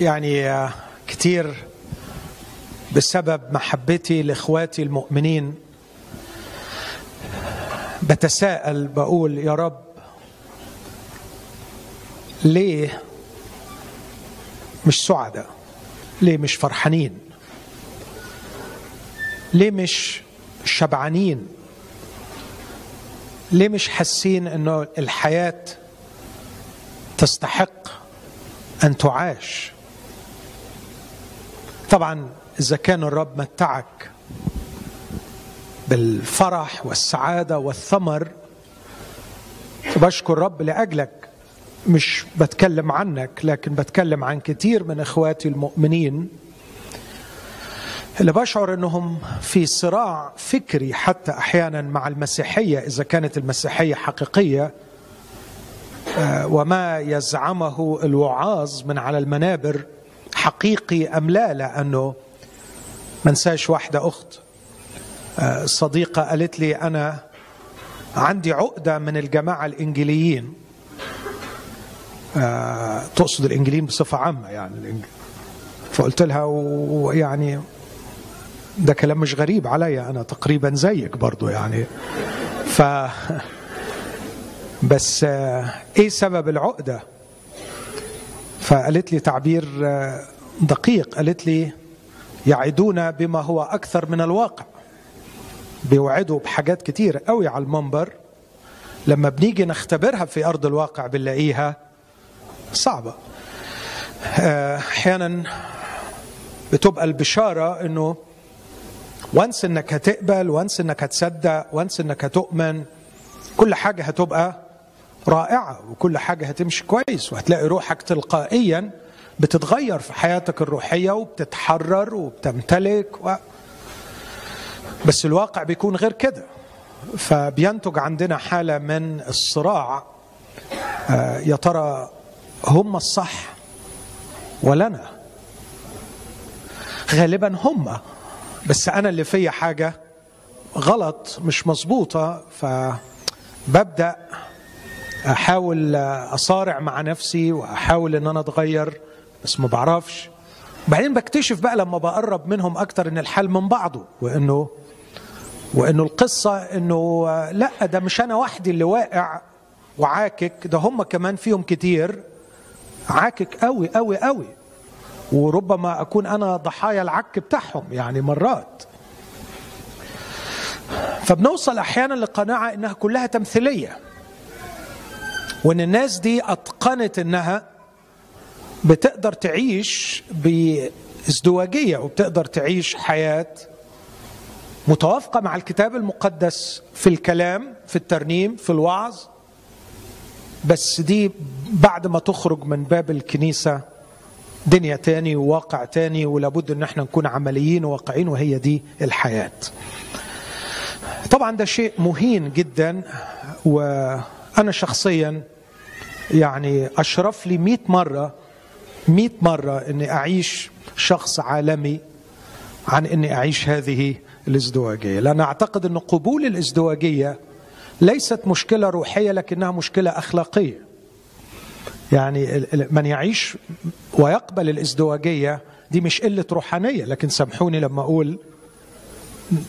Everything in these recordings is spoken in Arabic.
يعني كتير بسبب محبتي لإخواتي المؤمنين. بتساءل بقول يا رب ليه مش سعداء؟ ليه مش فرحانين؟ ليه مش شبعانين؟ ليه مش حاسين إنه الحياة تستحق أن تعاش؟ طبعا إذا كان الرب متعك بالفرح والسعادة والثمر بشكر رب لأجلك. مش بتكلم عنك لكن بتكلم عن كثير من إخواتي المؤمنين اللي بشعر إنهم في صراع فكري حتى أحيانا مع المسيحية إذا كانت المسيحية حقيقية وما يزعمه الوعاظ من على المنابر. حقيقي أم لا؟ لأنه ما انساش واحدة أخت. صديقة قالت لي أنا عندي عقدة من الجماعة الانجيليين تقصد الانجيليين بصفة عامة يعني. فقلت لها ويعني ده كلام مش غريب عليا أنا تقريبا زيك برضو يعني. ف بس إيه سبب العقدة؟ فقالت لي تعبير دقيق قالت لي يعدون بما هو أكثر من الواقع. بيوعدوا بحاجات كتير قوي على المنبر. لما بنيجي نختبرها في أرض الواقع بنلاقيها صعبة. أحيانا بتبقى البشارة إنه وانس إنك هتقبل وانس إنك هتصدق وانس إنك هتؤمن كل حاجة هتبقى رائعة وكل حاجة هتمشي كويس وهتلاقي روحك تلقائيا. بتتغير في حياتك الروحية وبتتحرر وبتمتلك و... بس الواقع بيكون غير كده. فبينتج عندنا حالة من الصراع. آه يا ترى هم الصح ولا أنا غالبا هم. بس أنا اللي فيا حاجة غلط مش مظبوطة. فببدأ أحاول أصارع مع نفسي وأحاول إن أنا أتغير. بس ما بعرفش. بعدين بكتشف بقى لما بقرب منهم أكتر إن الحال من بعضه وإنه وإنه القصة إنه لأ ده مش أنا وحدي اللي واقع وعاكك ده هم كمان فيهم كتير. عاكك قوي قوي قوي وربما أكون أنا ضحايا العك بتاعهم يعني مرات. فبنوصل أحيانا لقناعة إنها كلها تمثيلية. وإن الناس دي أتقنت إنها بتقدر تعيش بازدواجية وبتقدر تعيش حياة متوافقة مع الكتاب المقدس في الكلام في الترنيم في الوعظ بس دي بعد ما تخرج من باب الكنيسة دنيا تاني وواقع تاني ولابد إن إحنا نكون عمليين وواقعين وهي دي الحياة. طبعا ده شيء مهين جدا وأنا شخصيا يعني أشرف لي 100 مرة 100 مرة إني أعيش شخص عالمي عن إني أعيش هذه الازدواجية، لأن أعتقد إن قبول الازدواجية ليست مشكلة روحية لكنها مشكلة أخلاقية. يعني من يعيش ويقبل الازدواجية دي مش قلة روحانية لكن سامحوني لما أقول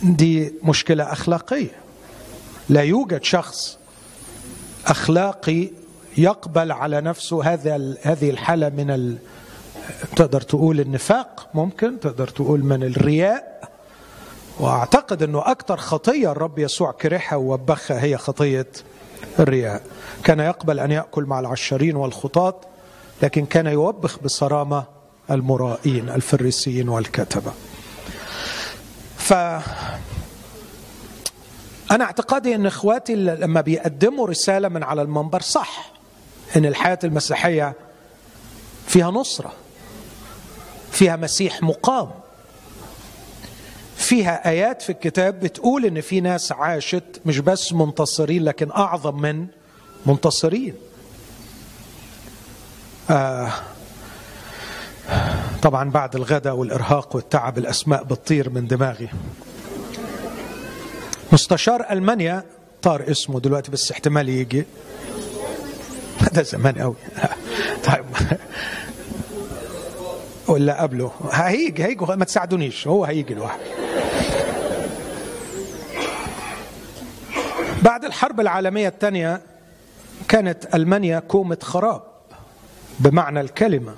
دي مشكلة أخلاقية لا يوجد شخص أخلاقي يقبل على نفسه هذا هذه الحالة من ال... تقدر تقول النفاق ممكن تقدر تقول من الرياء. وأعتقد إنه أكثر خطية الرب يسوع كرهها ووبخها هي خطية الرياء. كان يقبل أن يأكل مع العشارين والخطاة لكن كان يوبخ بصرامة المرائين الفريسيين والكتبة. ف أنا اعتقادي إن إخواتي لما بيقدموا رسالة من على المنبر صح. إن الحياة المسيحية فيها نصرة فيها مسيح مقام فيها آيات في الكتاب بتقول إن في ناس عاشت مش بس منتصرين لكن أعظم من منتصرين. آه طبعا بعد الغداء والإرهاق والتعب الأسماء بتطير من دماغي. مستشار ألمانيا طار اسمه دلوقتي بس احتمال يجي ده زمان قوي طيب. ولا قبله. هيجي هيجي. ما تساعدونيش. هو هيجي لوحده. بعد الحرب العالمية الثانية كانت ألمانيا كومة خراب بمعنى الكلمة.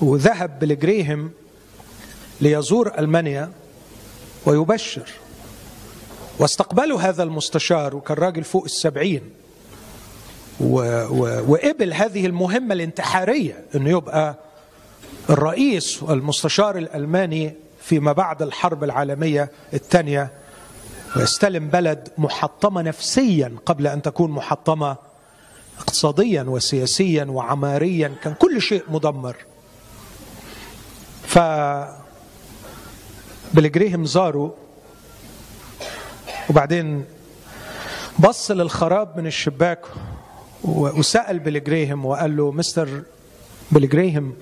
وذهب بلجريهم ليزور ألمانيا ويبشر. واستقبلوا هذا المستشار وكان راجل فوق السبعين. و و وقبل هذه المهمة الانتحارية أنه يبقى الرئيس والمستشار الألماني فيما بعد الحرب العالمية الثانية ويستلم بلد محطمة نفسيا قبل أن تكون محطمة اقتصاديا وسياسيا وعماريا. كان كل شيء مدمر. ف بيلي جراهام زاره وبعدين بص للخراب من الشباك وسأل بيلي جراهام وقال له مستر بلجريهم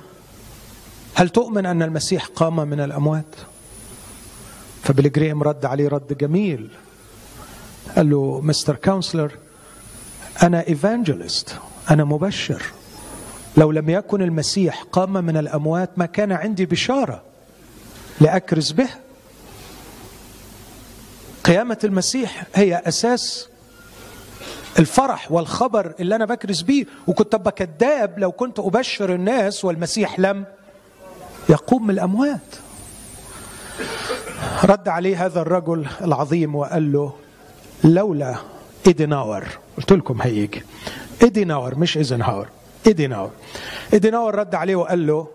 هل تؤمن أن المسيح قام من الأموات؟ فبيلي جراهام رد عليه رد جميل. قال له mister chancellor أنا evangelist أنا مبشر. لو لم يكن المسيح قام من الأموات ما كان عندي بشارة لأكرز به. قيامة المسيح هي أساس الفرح والخبر اللي أنا بكرز بيه وكنت أبقى كذاب لو كنت أبشر الناس والمسيح لم يقوم من الأموات. رد عليه هذا الرجل العظيم وقال له لولا إيديناور. قلت لكم هيجي إيديناور مش إيزنهاور. إيديناور. إيديناور رد عليه وقال له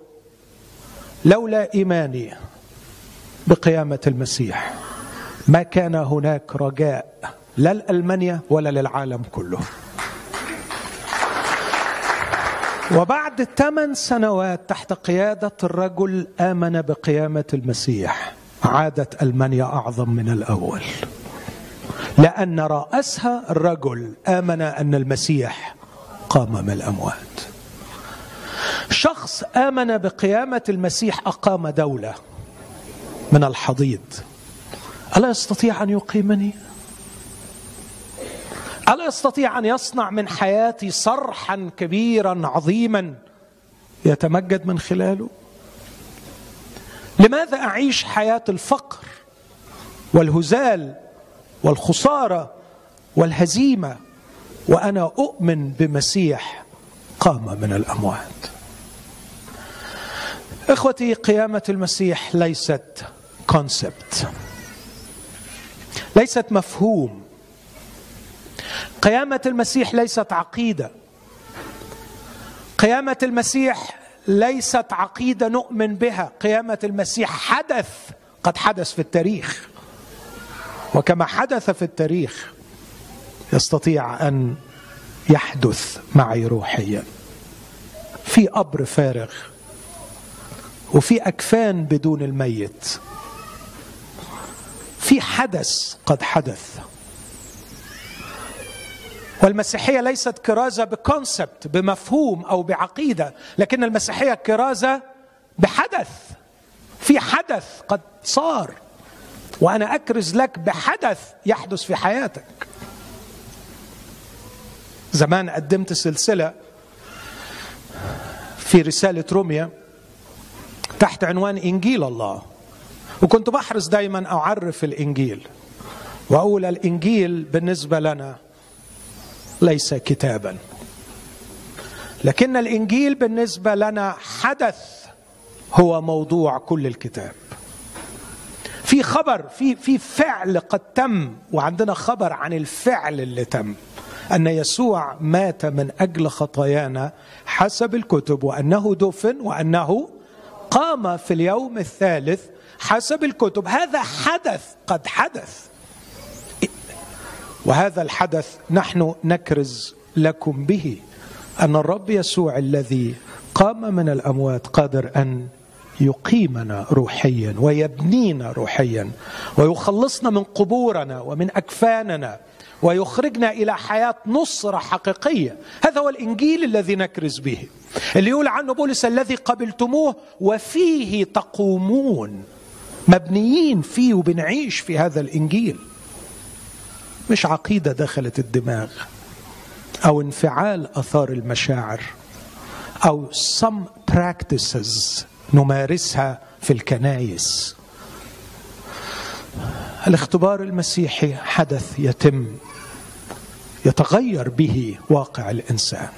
لولا إيماني بقيامة المسيح ما كان هناك رجاء لا لألمانيا ولا للعالم كله. وبعد ثمان سنوات تحت قيادة الرجل آمن بقيامة المسيح. عادت ألمانيا أعظم من الأول. لأن رأسها الرجل آمن أن المسيح قام من الأموات شخص آمن بقيامة المسيح أقام دولة من الحضيض. ألا يستطيع أن يقيمني؟ ألا يستطيع أن يصنع من حياتي صرحا كبيرا عظيما يتمجد من خلاله؟ لماذا أعيش حياة الفقر والهزال والخسارة والهزيمة وأنا أؤمن بمسيح قام من الأموات إخوتي قيامة المسيح ليست كونسبت ليست مفهوم قيامة المسيح ليست عقيدة. قيامة المسيح ليست عقيدة نؤمن بها. قيامة المسيح حدث قد حدث في التاريخ. وكما حدث في التاريخ يستطيع أن يحدث معي روحيا. في قبر فارغ وفي أكفان بدون الميت. في حدث قد حدث. والمسيحية ليست كرازة بكونسبت بمفهوم أو بعقيدة لكن المسيحية كرازة بحدث. في حدث قد صار وأنا أكرز لك بحدث يحدث في حياتك. زمان قدمت سلسلة في رسالة روميا تحت عنوان إنجيل الله وكنت بحرص دايما أعرف الإنجيل وأقول الإنجيل بالنسبة لنا ليس كتابا. لكن الإنجيل بالنسبة لنا حدث هو موضوع كل الكتاب. في خبر في في فعل قد تم وعندنا خبر عن الفعل اللي تم أن يسوع مات من أجل خطايانا حسب الكتب وأنه دفن وأنه قام في اليوم الثالث حسب الكتب. هذا حدث قد حدث. وهذا الحدث نحن نكرز لكم به أن الرب يسوع الذي قام من الأموات قادر أن يقيمنا روحيا ويبنينا روحيا ويخلصنا من قبورنا ومن أكفاننا ويخرجنا إلى حياة نصرة حقيقية. هذا هو الإنجيل الذي نكرز به. اللي يقول عنه بولس الذي قبلتموه وفيه تقومون. مبنيين فيه وبنعيش في هذا الإنجيل. مش عقيدة دخلت الدماغ أو انفعال آثار المشاعر أو some practices نمارسها في الكنايس. الاختبار المسيحي حدث يتم يتغير به واقع الإنسان.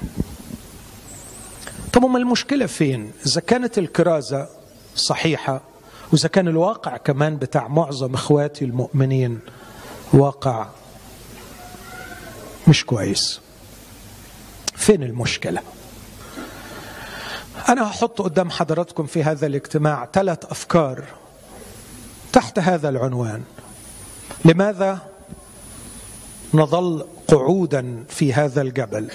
طب ما المشكلة فين؟ إذا كانت الكرازة صحيحة وإذا كان الواقع كمان بتاع معظم إخواتي المؤمنين واقع مش كويس. فين المشكلة؟ أنا هحط قدام حضراتكم في هذا الاجتماع ثلاث أفكار تحت هذا العنوان. لماذا نظل قعودا في هذا الجبل؟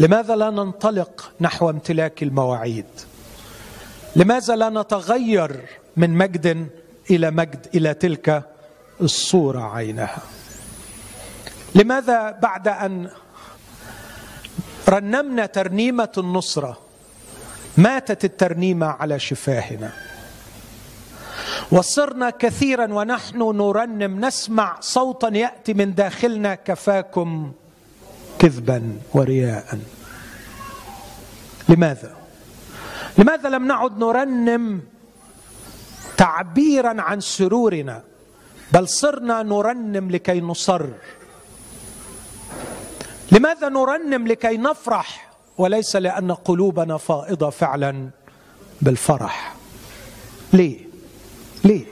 لماذا لا ننطلق نحو امتلاك المواعيد؟ لماذا لا نتغير من مجد إلى مجد إلى تلك الصورة عينها؟ لماذا بعد أن رنمنا ترنيمة النصرة؟ ماتت الترنيمة على شفاهنا. وصرنا كثيرا ونحن نرنم نسمع صوتا يأتي من داخلنا كفاكم كذبا ورياء. لماذا؟ لماذا لم نعد نرنم تعبيرا عن سرورنا؟ بل صرنا نرنم لكي نصر. لماذا نرنم لكي نفرح وليس لأن قلوبنا فائضة فعلا بالفرح؟ ليه؟ ليه؟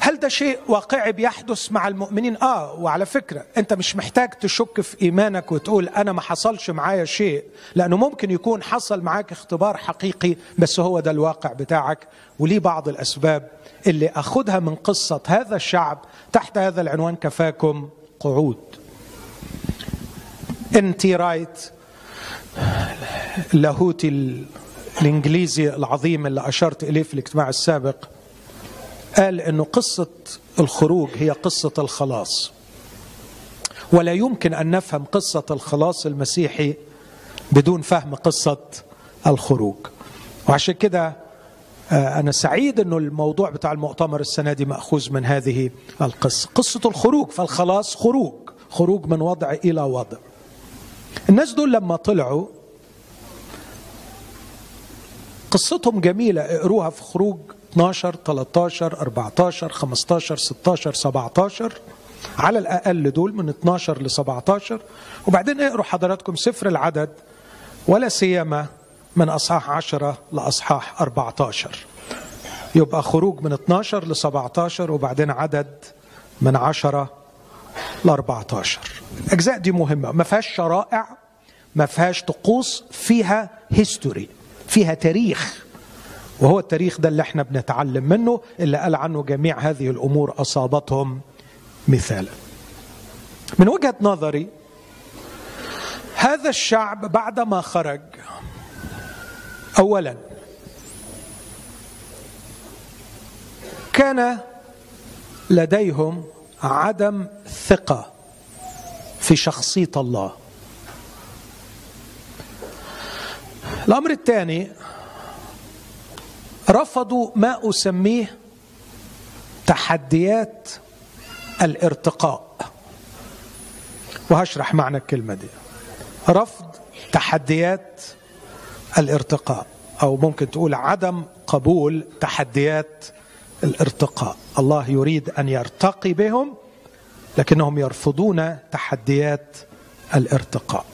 هل ده شيء واقعي بيحدث مع المؤمنين؟ آه وعلى فكرة أنت مش محتاج تشك في إيمانك وتقول أنا ما حصلش معايا شيء لأنه ممكن يكون حصل معاك اختبار حقيقي بس هو ده الواقع بتاعك. وليه بعض الأسباب اللي أخذها من قصة هذا الشعب تحت هذا العنوان كفاكم. قعود. انتي رايت اللاهوتي الإنجليزي العظيم اللي أشرت إليه في الاجتماع السابق قال إنه قصة الخروج هي قصة الخلاص. ولا يمكن أن نفهم قصة الخلاص المسيحي بدون فهم قصة الخروج. وعشان كده آه، أنا سعيد إنه الموضوع بتاع المؤتمر السنة دي مأخوذ من هذه القصة. قصة الخروج فالخلاص خروج خروج من وضع إلى وضع. الناس دول لما طلعوا قصتهم جميلة. اقروها في خروج 12 13 14 15 16 17 على الأقل دول من 12 ل 17 وبعدين اقروا حضراتكم سفر العدد ولا سيما من أصحاح 10 لأصحاح 14 يبقى خروج من 12 ل 17 وبعدين عدد من 10 ل 14 الأجزاء دي مهمة. ما فيهاش شرائع ما فيهاش طقوس فيها هيستوري فيها تاريخ. وهو التاريخ ده اللي إحنا بنتعلم منه اللي قال عنه جميع هذه الأمور أصابتهم مثالا. من وجهة نظري هذا الشعب بعدما خرج اولا. كان لديهم عدم ثقة في شخصية الله. الأمر الثاني رفضوا ما أسميه تحديات الارتقاء. وهشرح معنى الكلمة دي. رفض تحديات الارتقاء أو ممكن تقول عدم قبول تحديات الارتقاء. الله يريد أن يرتقي بهم لكنهم يرفضون تحديات الارتقاء.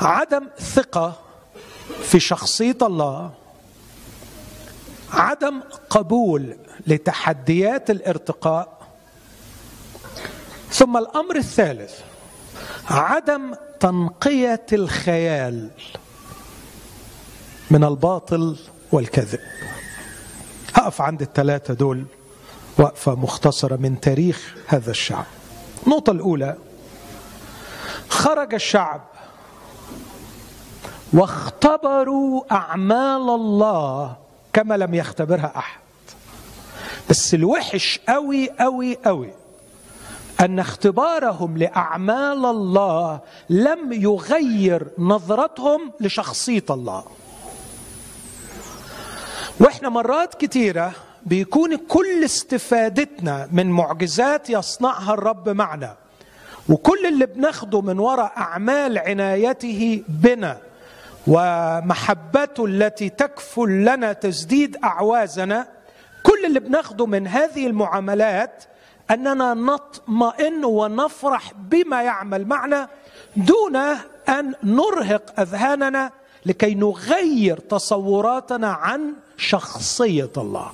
عدم ثقة في شخصية الله عدم قبول لتحديات الارتقاء. ثم الأمر الثالث عدم تنقية الخيال. من الباطل والكذب. هقف عند الثلاثه دول وقفة مختصرة من تاريخ هذا الشعب. النقطة الأولى خرج الشعب واختبروا أعمال الله كما لم يختبرها أحد. بس الوحش قوي قوي قوي أن اختبارهم لأعمال الله لم يغير نظرتهم لشخصية الله. وإحنا مرات كتيرة بيكون كل استفادتنا من معجزات يصنعها الرب معنا وكل اللي بناخده من وراء أعمال عنايته بنا ومحبته التي تكفل لنا تسديد أعوازنا كل اللي بناخده من هذه المعاملات أننا نطمئن ونفرح بما يعمل معنا دون أن نرهق أذهاننا لكي نغير تصوراتنا عن شخصية الله.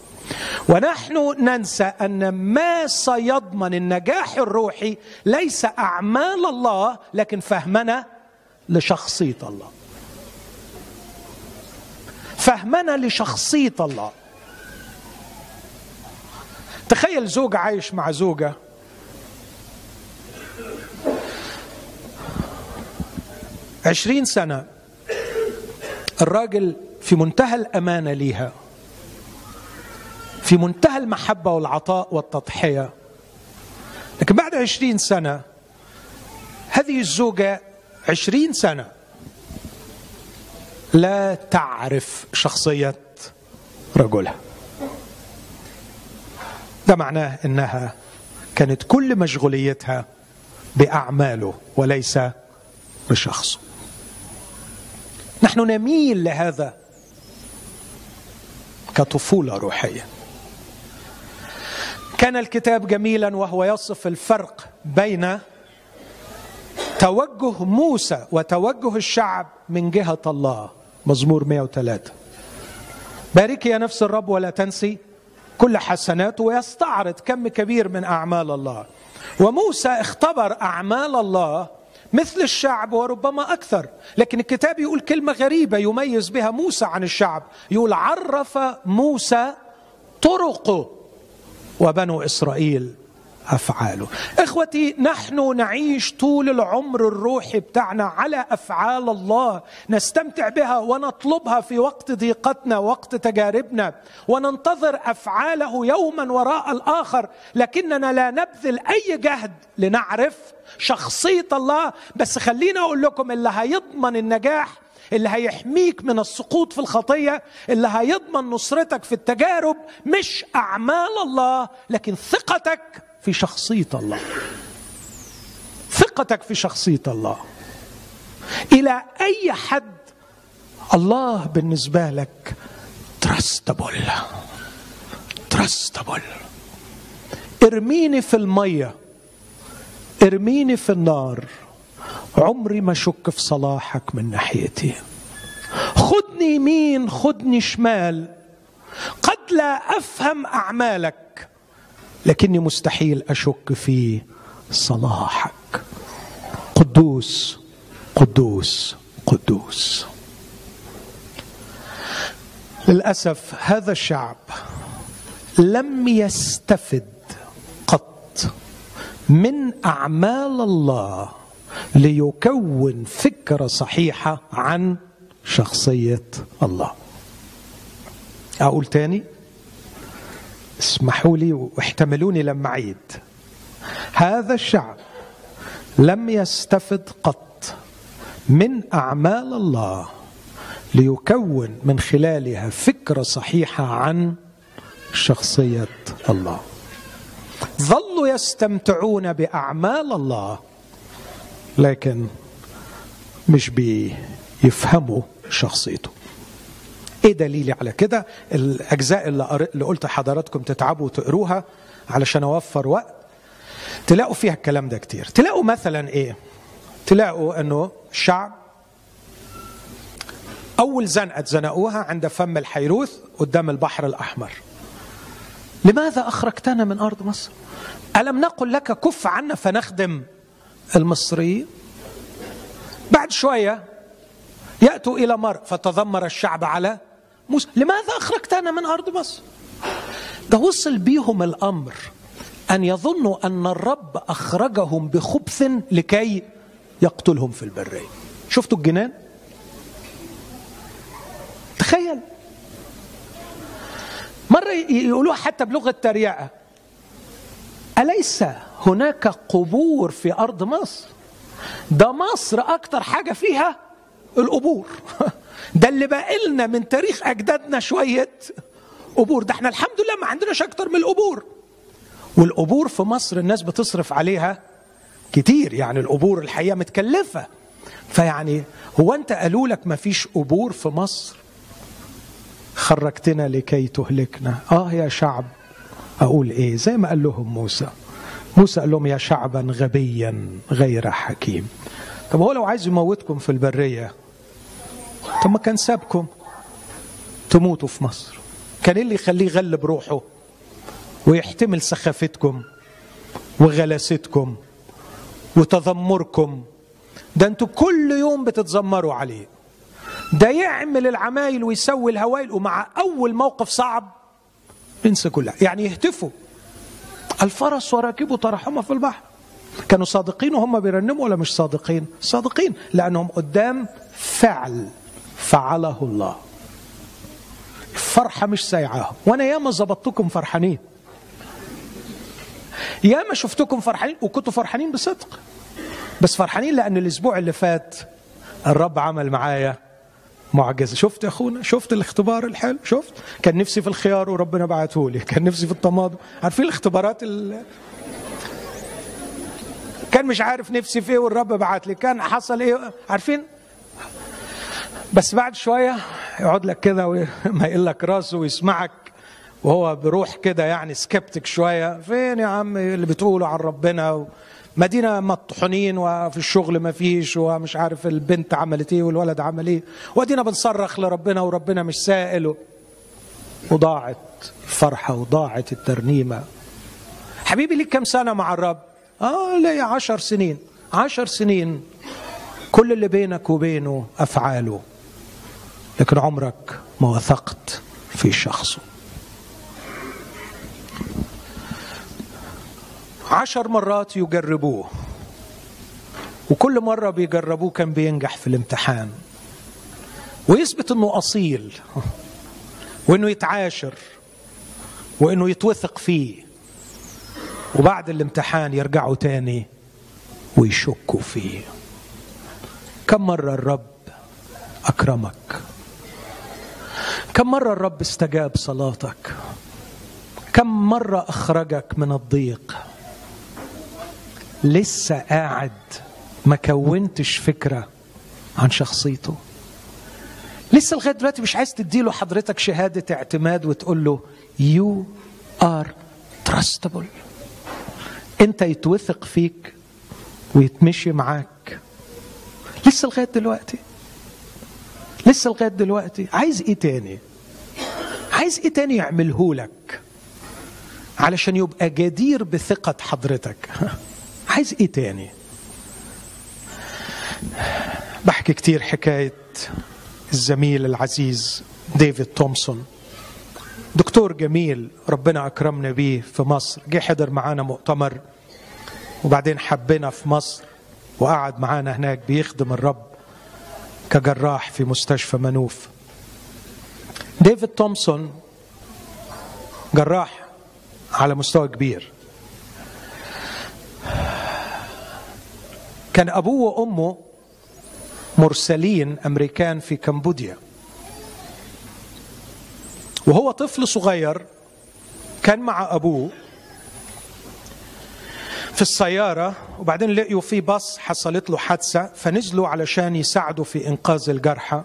ونحن ننسى أن ما سيضمن النجاح الروحي ليس أعمال الله لكن فهمنا لشخصية الله. فهمنا لشخصية الله. تخيل زوج عايش مع زوجة. عشرين سنة. الراجل في منتهى الأمانة ليها في منتهى المحبة والعطاء والتضحية. لكن بعد عشرين سنة هذه الزوجة عشرين سنة لا تعرف شخصية رجلها. ده معناه إنها كانت كل مشغوليتها بأعماله وليس بشخصه. نحن نميل لهذا كطفولة روحية. كان الكتاب جميلا وهو يصف الفرق بين توجه موسى وتوجه الشعب من جهة الله. مزمور 103 باركي يا نفس الرب ولا تنسي كل حسناته ويستعرض كم كبير من أعمال الله. وموسى اختبر أعمال الله مثل الشعب وربما أكثر. لكن الكتاب يقول كلمة غريبة يميز بها موسى عن الشعب. يقول عرف موسى طرقه وبنو إسرائيل أفعاله. إخوتي نحن نعيش طول العمر الروحي بتاعنا على أفعال الله. نستمتع بها ونطلبها في وقت ضيقتنا وقت تجاربنا. وننتظر أفعاله يوما وراء الآخر. لكننا لا نبذل أي جهد لنعرف شخصية الله. بس خلينا أقول لكم اللي هيضمن النجاح اللي هيحميك من السقوط في الخطية اللي هيضمن نصرتك في التجارب مش أعمال الله لكن ثقتك في شخصية الله. ثقتك في شخصية الله. إلى أي حد الله بالنسبة لك ترستبل ترستبل ارميني في المية. ارميني في النار. عمري ما اشك في صلاحك من ناحيتي. خدني يمين خدني شمال. قد لا أفهم أعمالك لكني مستحيل أشك في صلاحك. قدوس قدوس قدوس. للأسف هذا الشعب لم يستفد قط. من أعمال الله ليكون فكرة صحيحة عن شخصية الله. أقول تاني؟ اسمحوا لي واحتملوني لما أعيد. هذا الشعب لم يستفد قط من أعمال الله ليكون من خلالها فكرة صحيحة عن شخصية الله. ظلوا يستمتعون بأعمال الله. لكن مش بيفهموا شخصيته. إيه دليلي على كده؟ الأجزاء اللي, قلت لحضراتكم تتعبوا وتقروها علشان أوفر وقت. تلاقوا فيها الكلام ده كتير. تلاقوا مثلا إيه؟ تلاقوا إنه الشعب أول زنقة زنقوها عند فم الحيروث قدام البحر الأحمر. لماذا أخرجتنا من أرض مصر؟ ألم نقل لك كف عنا فنخدم؟ المصريين بعد شوية يأتوا إلى مر فتذمر الشعب على موسى. لماذا أخرجتنا من أرض مصر؟ ده وصل بيهم الأمر أن يظنوا أن الرب أخرجهم بخبث لكي يقتلهم في البرية. شفتوا الجنان؟ تخيل. مرة يقولوها حتى بلغة تريقة أليس هناك قبور في أرض مصر؟ ده مصر أكتر حاجة فيها القبور. ده اللي باقي لنا من تاريخ أجدادنا شوية قبور. ده إحنا الحمد لله ما عندناش أكتر من القبور. والقبور في مصر الناس بتصرف عليها كتير. يعني القبور الحقيقة متكلفة. فيعني هو أنت قالوا لك ما فيش قبور في مصر؟ خرجتنا لكي تهلكنا. آه يا شعب أقول إيه؟ زي ما قال لهم موسى. موسى قال لهم يا شعبا غبيا غير حكيم. طب هو لو عايز يموتكم في البرية طب ما كان سابكم تموتوا في مصر. كان إيه اللي يخليه يغلب روحه ويحتمل سخافتكم وغلاستكم وتذمركم؟ ده أنتوا كل يوم بتتذمروا عليه. ده يعمل العمايل ويسوي الهوائل ومع أول موقف صعب ينسى كلها. يعني يهتفوا. الفرس وراكبه ترحمه في البحر. كانوا صادقين وهم بيرنموا ولا مش صادقين؟ صادقين لأنهم قدام فعل فعله الله. الفرحه مش سايعاهم. وأنا ياما ظبطتكم فرحانين. ياما شفتكم فرحانين وكنتوا فرحانين بصدق. بس فرحانين لأن الأسبوع اللي فات الرب عمل معايا معجزة. شفت يا أخونا؟ شفت الاختبار الحلو؟ شفت؟ كان نفسي في الخيار وربنا بعته لي. كان نفسي في الطماطم عارفين الاختبارات ال... كان مش عارف نفسي في إيه والرب بعت لي. كان حصل إيه؟ عارفين؟ بس بعد شوية يقعد لك كده وما يقول لك راسه ويسمعك وهو بروح كده يعني سكبتك شوية. فين يا عم اللي بتقولوا عن ربنا؟ مدينة مطحونين وفي الشغل ما فيش ومش عارف البنت عملت إيه والولد عمل إيه. وادينا بنصرخ لربنا وربنا مش سائل. وضاعت الفرحة وضاعت الترنيمة. حبيبي ليك كم سنة مع الرب؟ آه ليا عشر سنين. عشر سنين. كل اللي بينك وبينه أفعاله. لكن عمرك ما وثقت في شخصه. عشر مرات يجربوه. وكل مرة بيجربوه كان بينجح في الامتحان. ويثبت إنه أصيل وإنه يتعاشر وإنه يتوثق فيه. وبعد الامتحان يرجعوا تاني ويشكوا فيه. كم مرة الرب أكرمك؟ كم مرة الرب استجاب صلاتك؟ كم مرة أخرجك من الضيق؟ لسه قاعد ما كونتش فكرة عن شخصيته. لسه لغاية دلوقتي مش عايز تديله حضرتك شهادة اعتماد وتقول له you are trustable. انت يتوثق فيك ويتمشي معاك. لسه لغاية دلوقتي. لسه لغاية دلوقتي. عايز إيه تاني؟ عايز إيه تاني يعمله لك علشان يبقى جدير بثقة حضرتك؟ عايز إيه تاني؟ بحكي كتير حكاية الزميل العزيز ديفيد تومسون. دكتور جميل ربنا أكرمنا بيه في مصر. جه حضر معانا مؤتمر وبعدين حبنا في مصر وقعد معانا هناك بيخدم الرب كجراح في مستشفى منوف. ديفيد تومسون جراح على مستوى كبير. كان أبوه وأمه مرسلين أمريكان في كمبوديا. وهو طفل صغير كان مع أبوه في السيارة وبعدين لقيوا في باص حصلت له حادثة فنزلوا علشان يساعدوا في إنقاذ الجرحى.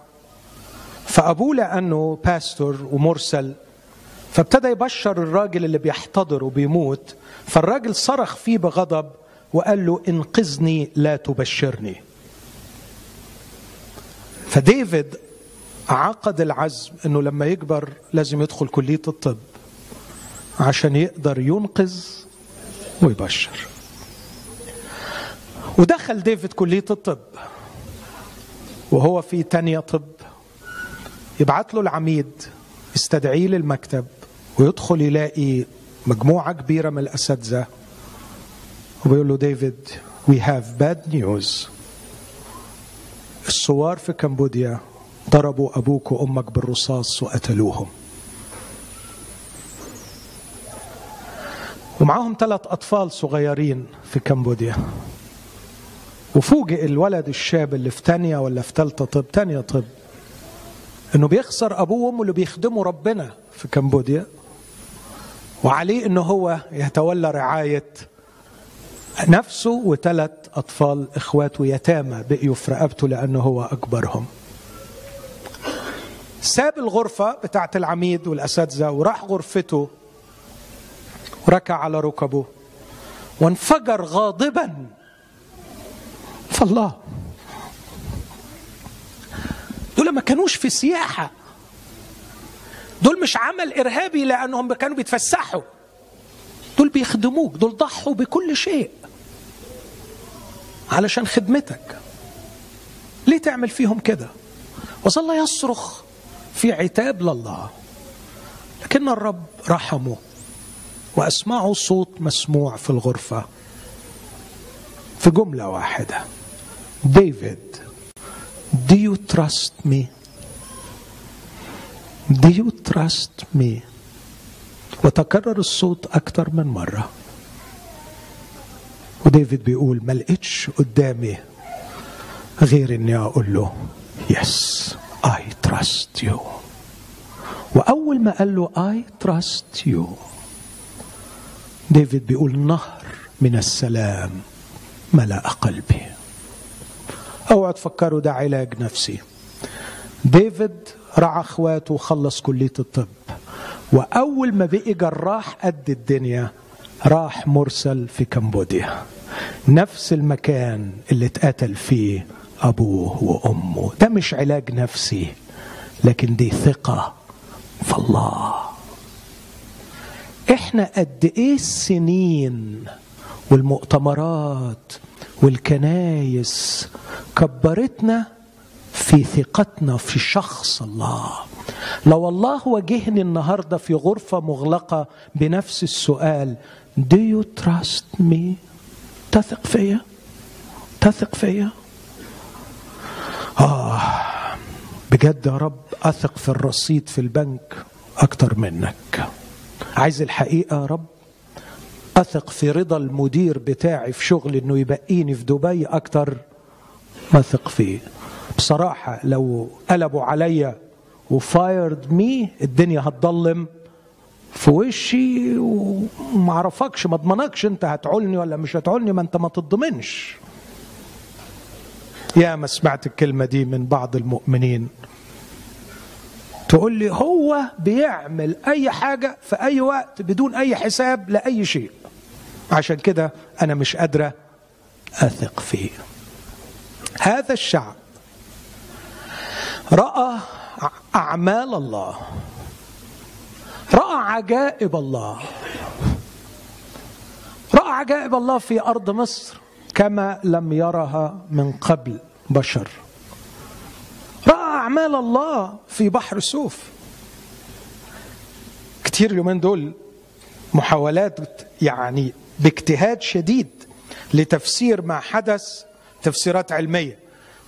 فأبوه لأنه pastor ومرسل فابتدى يبشر الراجل اللي بيحتضر وبيموت فالراجل صرخ فيه بغضب وقال له انقذني لا تبشرني. فديفيد عقد العزم إنه لما يكبر لازم يدخل كلية الطب عشان يقدر ينقذ ويبشر. ودخل ديفيد كلية الطب وهو في تانية طب. يبعت له العميد يستدعيه للمكتب ويدخل يلاقي مجموعة كبيرة من الأساتذة وبيقول له ديفيد we have bad news. الثوار في كمبوديا ضربوا أبوك وأمك بالرصاص وقتلوهم. ومعاهم ثلاث أطفال صغيرين في كمبوديا. وفوجئ الولد الشاب اللي في تانية ولا في تالتة طب تانية طب إنه بيخسر أبوه وأمه اللي بيخدموا ربنا في كمبوديا. وعليه إنه هو يتولى رعاية نفسه وثلاث أطفال إخواته يتامى بقيوا في رقبته لأنه هو أكبرهم. ساب الغرفة بتاعت العميد والأساتذة وراح غرفته وركع على ركبه وانفجر غاضبا. فالله. دول ما كانوش في سياحة. دول مش عمل إرهابي لأنهم كانوا بيتفسحوا. دول بيخدموك. دول ضحوا بكل شيء. علشان خدمتك. ليه تعمل فيهم كده؟ وظل يصرخ في عتاب لله. لكن الرب رحمه وأسمعوا صوت مسموع في الغرفة. في جملة واحدة. ديفيد do you trust me? Do you trust me? وتكرر الصوت أكثر من مرة. وديفيد بيقول ما لقيتش قدامي غير إني أقول له yes I trust you وأول ما قال له I trust you ديفيد بيقول نهر من السلام ملأ قلبي. اوعوا تفكروا ده علاج نفسي. ديفيد رعى أخواته وخلص كلية الطب. وأول ما بقي جراح قد الدنيا. راح مرسل في كمبوديا. نفس المكان اللي اتقتل فيه أبوه وأمه. ده مش علاج نفسي لكن دي ثقة في الله. إحنا قد إيه السنين والمؤتمرات والكنايس كبرتنا في ثقتنا في شخص الله. لو الله واجهني النهارده في غرفة مغلقة بنفس السؤال Do you trust me؟ تثق فيا؟ تثق فيا؟ آه بجد يا رب أثق في الرصيد في البنك أكتر منك عايز الحقيقة يا رب أثق في رضا المدير بتاعي في شغل إنه يبقيني في دبي أكتر ما أثق فيه بصراحة لو قلبوا عليا وفايرد مي الدنيا هتضلم في وشي وما اعرفكش ما اضمنكش انت هتعولني ولا مش هتعولني ما انت ما تضمنش. يا ما سمعت الكلمة دي من بعض المؤمنين. تقول لي هو بيعمل أي حاجة في أي وقت بدون أي حساب لأي شيء. عشان كده أنا مش قادرة أثق فيه. هذا الشعب رأى أعمال الله. رأى عجائب الله. رأى عجائب الله في أرض مصر كما لم يرها من قبل بشر. رأى أعمال الله في بحر سوف. كتير اليومين دول محاولات يعني باجتهاد شديد لتفسير ما حدث تفسيرات علمية.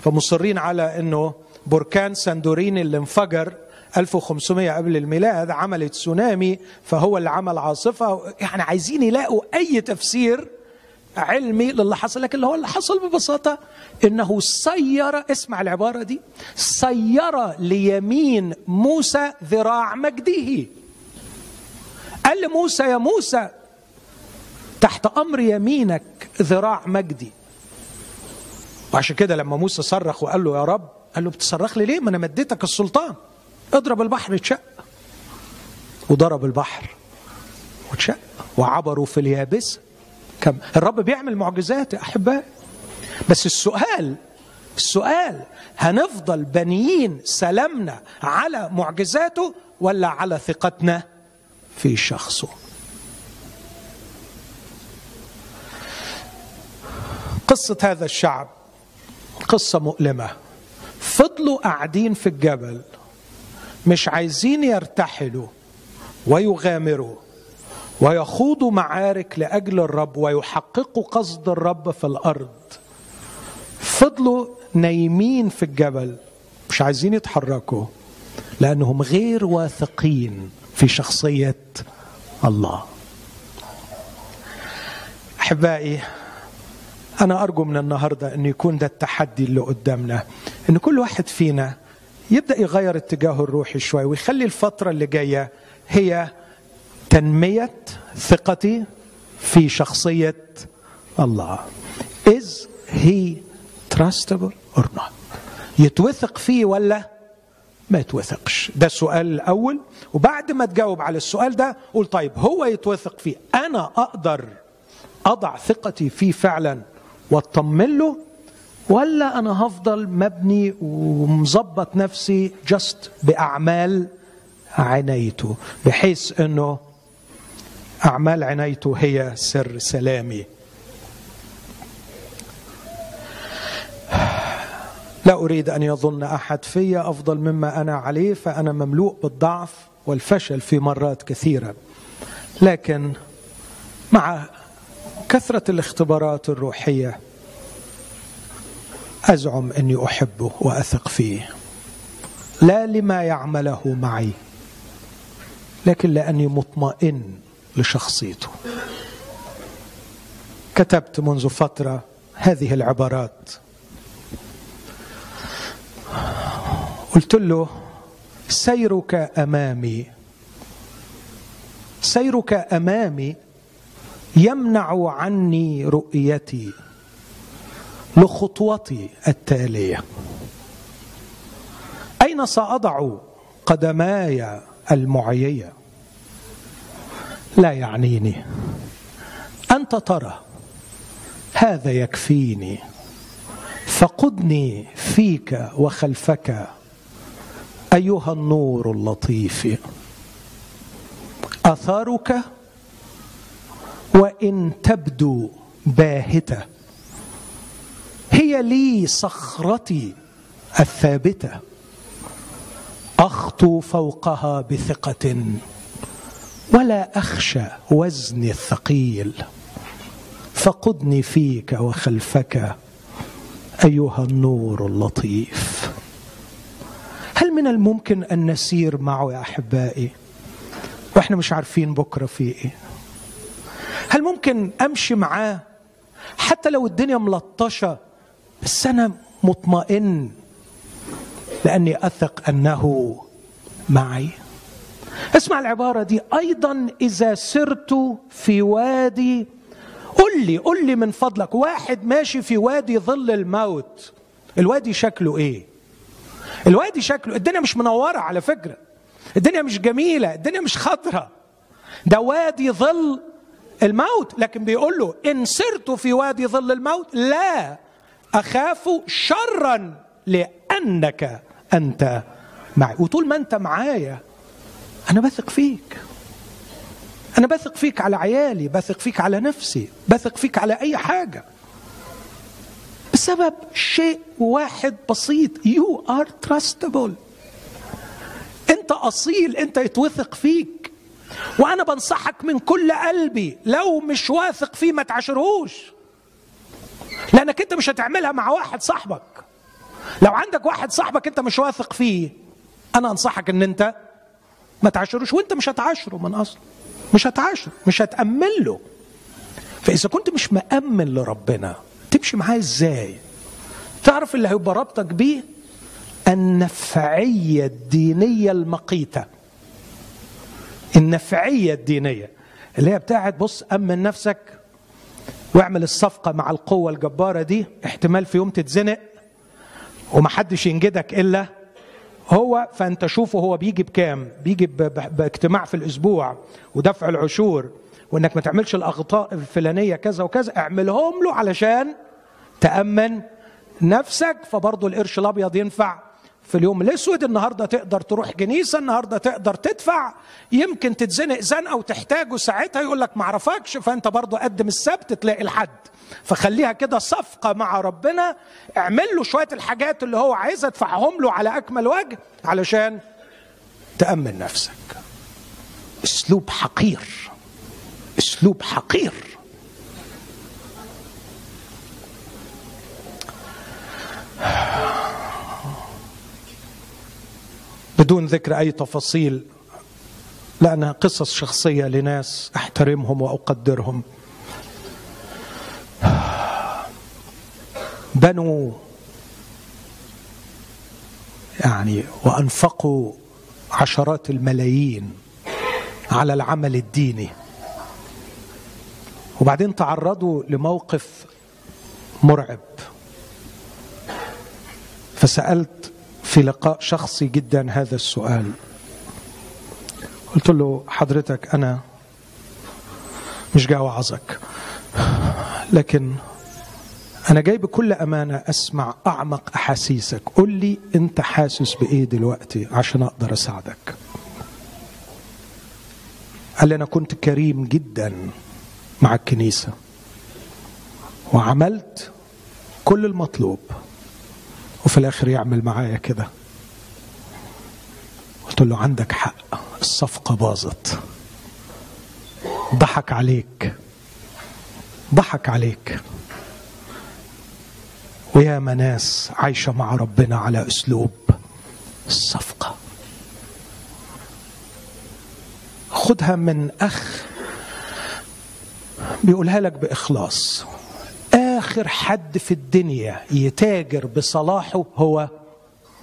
فمصرين على أنه بركان سندورين اللي انفجر 1500 قبل الميلاد عملت تسونامي فهو اللي عمل عاصفة. يعني عايزين يلاقوا أي تفسير علمي للي حصل لكن هو اللي حصل ببساطة إنه سير اسمع العبارة دي سير ليمين موسى ذراع مجده. قال لموسى يا موسى تحت أمر يمينك ذراع مجدي. وعشان كده لما موسى صرخ وقال له يا رب. قال له بتصرخ لي ليه؟ ما أنا مديتك السلطان. اضرب البحر اتشق. وضرب البحر واتشق. وعبروا في اليابسه كم؟ الرب بيعمل معجزات يا احبائي بس السؤال السؤال هنفضل بنيين سلامنا على معجزاته ولا على ثقتنا في شخصه؟ قصة هذا الشعب قصة مؤلمة. فضلوا قاعدين في الجبل. مش عايزين يرتحلوا ويغامروا ويخوضوا معارك لأجل الرب ويحققوا قصد الرب في الأرض. فضلوا نايمين في الجبل مش عايزين يتحركوا لأنهم غير واثقين في شخصية الله. أحبائي أنا أرجو من النهارده أن يكون ده التحدي اللي قدامنا إن كل واحد فينا يبدأ يغير اتجاهه الروحي شوي ويخلي الفترة اللي جاية هي تنمية ثقتي في شخصية الله. Is he trustable or not? يتوثق فيه ولا ما يتوثقش؟ ده السؤال الأول وبعد ما تجاوب على السؤال ده قول طيب هو يتوثق فيه. أنا أقدر أضع ثقتي فيه فعلا وأطمن له ولا أنا هفضل مبني ومظبط نفسي جست بأعمال عنايته بحيث أنه أعمال عنايته هي سر سلامي. لا أريد أن يظن أحد في أفضل مما أنا عليه فأنا مملوء بالضعف والفشل في مرات كثيرة. لكن مع كثرة الاختبارات الروحية أزعم أني أحبه وأثق فيه. لا لما يعمله معي لكن لأني مطمئن لشخصيته. كتبت منذ فترة هذه العبارات. قلت له سيرك أمامي سيرك أمامي يمنع عني رؤيتي. لخطوتي التالية. أين سأضع قدماي المعيية؟ لا يعنيني. أنت ترى. هذا يكفيني. فقدني فيك وخلفك. أيها النور اللطيف. أثارك وإن تبدو باهتة. هي لي صخرتي الثابتة. أخطو فوقها بثقة ولا أخشى وزني الثقيل. فقدني فيك وخلفك أيها النور اللطيف. هل من الممكن أن نسير معه يا أحبائي؟ وإحنا مش عارفين بكرة في إيه. هل ممكن أمشي معاه؟ حتى لو الدنيا ملطشة بس أنا مطمئن لأني أثق أنه معي. اسمع العبارة دي. أيضا إذا سرت في وادي قل لي قل لي من فضلك. واحد ماشي في وادي ظل الموت. الوادي شكله إيه؟ الوادي شكله الدنيا مش منورة على فكرة. الدنيا مش جميلة الدنيا مش خضرة. ده وادي ظل الموت. لكن بيقول له إن سرت في وادي ظل الموت لا. أخاف شرا لأنك أنت معي. وطول ما أنت معايا أنا بثق فيك. أنا بثق فيك على عيالي بثق فيك على نفسي بثق فيك على أي حاجة. بسبب شيء واحد بسيط you are trustable. أنت أصيل أنت يتوثق فيك. وأنا بنصحك من كل قلبي لو مش واثق فيه ما تعاشرهوش. لأنك أنت مش هتعملها مع واحد صاحبك. لو عندك واحد صاحبك أنت مش واثق فيه أنا أنصحك إن أنت ما تعاشروش وأنت مش هتعاشره من أصل. مش هتعاشره مش هتأمن له. فإذا كنت مش مأمن لربنا تمشي معاه إزاي؟ تعرف اللي هيبقى ربطك بيه؟ النفعية الدينية المقيتة. النفعية الدينية اللي هي بتاعت بص أمن نفسك واعمل الصفقة مع القوة الجبارة دي احتمال في يوم تتزنق ومحدش ينجدك إلا هو. فأنت شوفه هو بيجي بكام؟ بيجي باجتماع في الأسبوع ودفع العشور وإنك ما تعملش الأخطاء الفلانية كذا وكذا اعملهم له علشان تأمن نفسك. فبرضه القرش الأبيض ينفع في اليوم الأسود النهارده تقدر تروح كنيسه النهارده تقدر تدفع. يمكن تتزنق زنقه وتحتاجه ساعتها يقول لك ما اعرفكش فأنت برضه قدم السبت تلاقي الحد. فخليها كده صفقة مع ربنا. اعمل له شوية الحاجات اللي هو عايزها ادفعهم له على أكمل وجه علشان تأمن نفسك. أسلوب حقير أسلوب حقير. بدون ذكر أي تفاصيل لانها قصص شخصية لناس أحترمهم وأقدرهم. بنوا يعني وأنفقوا عشرات الملايين على العمل الديني. وبعدين تعرضوا لموقف مرعب. فسألت في لقاء شخصي جدا هذا السؤال. قلت له حضرتك أنا مش جاي أوعظك لكن أنا جاي بكل أمانة أسمع أعمق أحاسيسك. قل لي أنت حاسس بإيه دلوقتي عشان أقدر أساعدك. قال لي أنا كنت كريم جدا مع الكنيسة وعملت كل المطلوب وفي الآخر يعمل معايا كده. قلت له عندك حق الصفقة باظت. ضحك عليك. ضحك عليك. ويا ناس عايشة مع ربنا على أسلوب الصفقة. خدها من أخ بيقولها لك بإخلاص. آخر حد في الدنيا يتاجر بصلاحه هو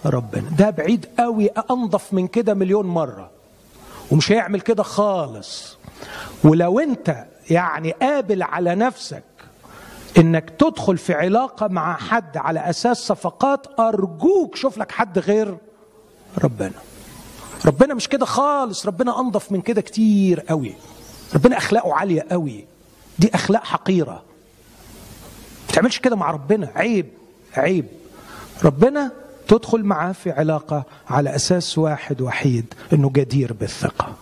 ربنا. ده بعيد قوي أنظف من كده مليون مرة. ومش هيعمل كده خالص. ولو أنت يعني قابل على نفسك إنك تدخل في علاقة مع حد على أساس صفقات أرجوك شوف لك حد غير ربنا. ربنا مش كده خالص. ربنا أنظف من كده كتير قوي. ربنا أخلاقه عالية قوي. دي أخلاق حقيرة. ما تعملش كده مع ربنا. عيب عيب. ربنا تدخل معاه في علاقة على أساس واحد وحيد أنه جدير بالثقة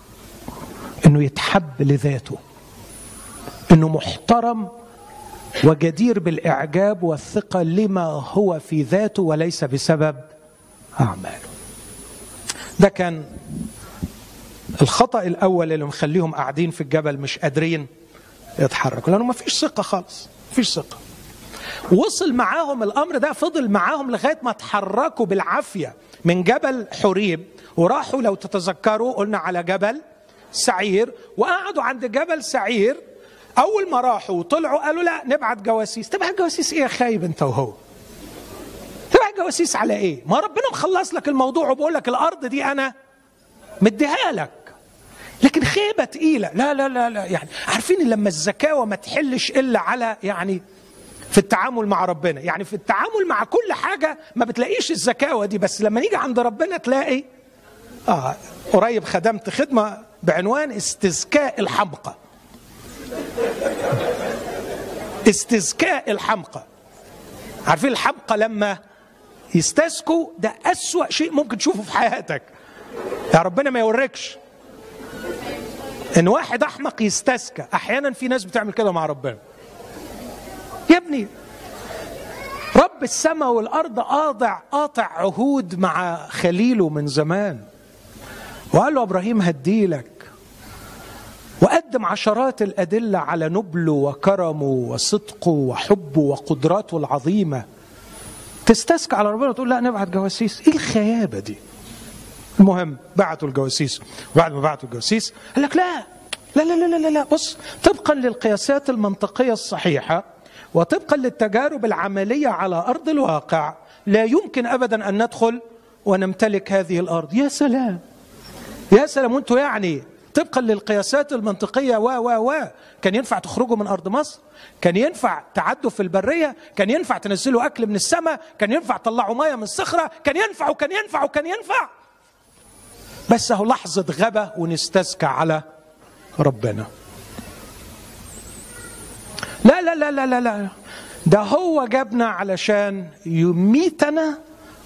أنه يتحب لذاته أنه محترم وجدير بالإعجاب والثقة لما هو في ذاته وليس بسبب أعماله. ده كان الخطأ الأول اللي مخليهم قاعدين في الجبل مش قادرين يتحركوا لأنه ما فيش ثقة خالص فيش ثقة. وصل معاهم الأمر ده فضل معاهم لغاية ما اتحركوا بالعافية من جبل حريب. وراحوا لو تتذكروا قلنا على جبل سعير. وقعدوا عند جبل سعير. أول ما راحوا وطلعوا قالوا لا نبعت جواسيس. تبعت جواسيس إيه يا خايب أنت وهو؟ تبعت جواسيس على إيه؟ ما ربنا مخلص لك الموضوع وبقول لك الأرض دي أنا مديها لك. لكن خيبة تقيلة. لا لا لا لا يعني عارفين لما الزكاوة ما تحلش إلا على يعني في التعامل مع ربنا. يعني في التعامل مع كل حاجة ما بتلاقيش الزكاوة دي بس لما نيجي عند ربنا تلاقي آه قريب خدمت خدمة بعنوان استزكاء الحمقى. استزكاء الحمقى. عارفين الحمقى لما يستسكوا ده أسوأ شيء ممكن تشوفه في حياتك. يا ربنا ما يوريكش. إن واحد أحمق يستسكى أحيانا في ناس بتعمل كده مع ربنا. يا ابني رب السماء والأرض قاطع قاطع عهود مع خليله من زمان. وقال له أبراهيم هديلك وقدم عشرات الأدلة على نبله وكرمه وصدقه وحبه وقدراته العظيمة. تستسكى على ربنا وتقول لا نبعت جواسيس. إيه الخيابة دي؟ المهم بعتوا الجواسيس. وبعد ما بعتوا الجواسيس قال لك لا لا لا لا لا لا بص طبقا للقياسات المنطقية الصحيحة. وطبقا للتجارب العملية على أرض الواقع لا يمكن ابدا أن ندخل ونمتلك هذه الأرض. يا سلام! يا سلام! وأنتوا يعني طبقا للقياسات المنطقية و و و. كان ينفع تخرجوا من أرض مصر؟ كان ينفع تعدوا في البرية؟ كان ينفع تنزلوا أكل من السماء؟ كان ينفع تطلعوا مية من الصخرة؟ كان ينفع وكان ينفع وكان ينفع! بس أهو لحظة غبا ونستزكى على ربنا. لا لا لا لا لا لا. ده هو جابنا علشان يميتنا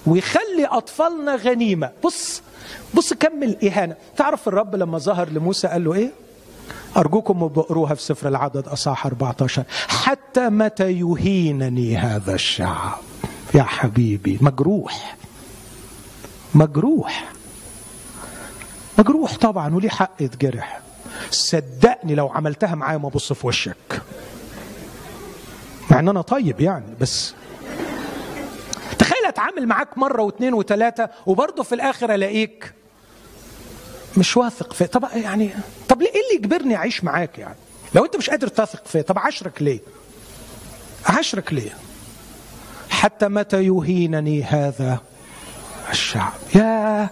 ويخلي أطفالنا غنيمة. بص بص كم الإهانة. تعرف الرب لما ظهر لموسى قال له إيه؟ أرجوكم بقروها في سفر العدد أصحاح 14 حتى متى يهينني هذا الشعب؟ يا حبيبي مجروح. مجروح. مجروح طبعا وليه حق يتجرح. صدقني لو عملتها معايا ما ابص في وشك. مع إن أنا طيب يعني بس تخيل أتعامل معاك مرة واثنين وثلاثة وبرضه في الآخر ألاقيك مش واثق في طب يعني طب ليه إيه اللي يجبرني أعيش معاك يعني؟ لو أنت مش قادر تثق فيا طب عشرك ليه؟ عشرك ليه؟ حتى متى يهينني هذا الشعب؟ يا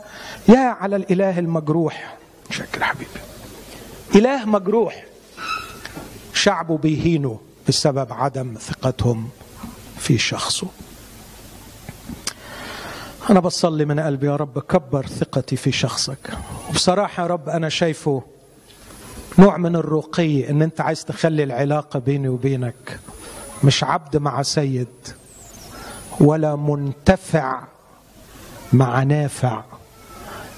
يا على الإله المجروح. شكر حبيبي. إله مجروح. وشعبه بيهينوا بسبب عدم ثقتهم في شخصه أنا بصلي من قلبي يا رب كبر ثقتي في شخصك. وبصراحة يا رب أنا شايفه نوع من الرقي إن أنت عايز تخلي العلاقة بيني وبينك مش عبد مع سيد ولا منتفع مع نافع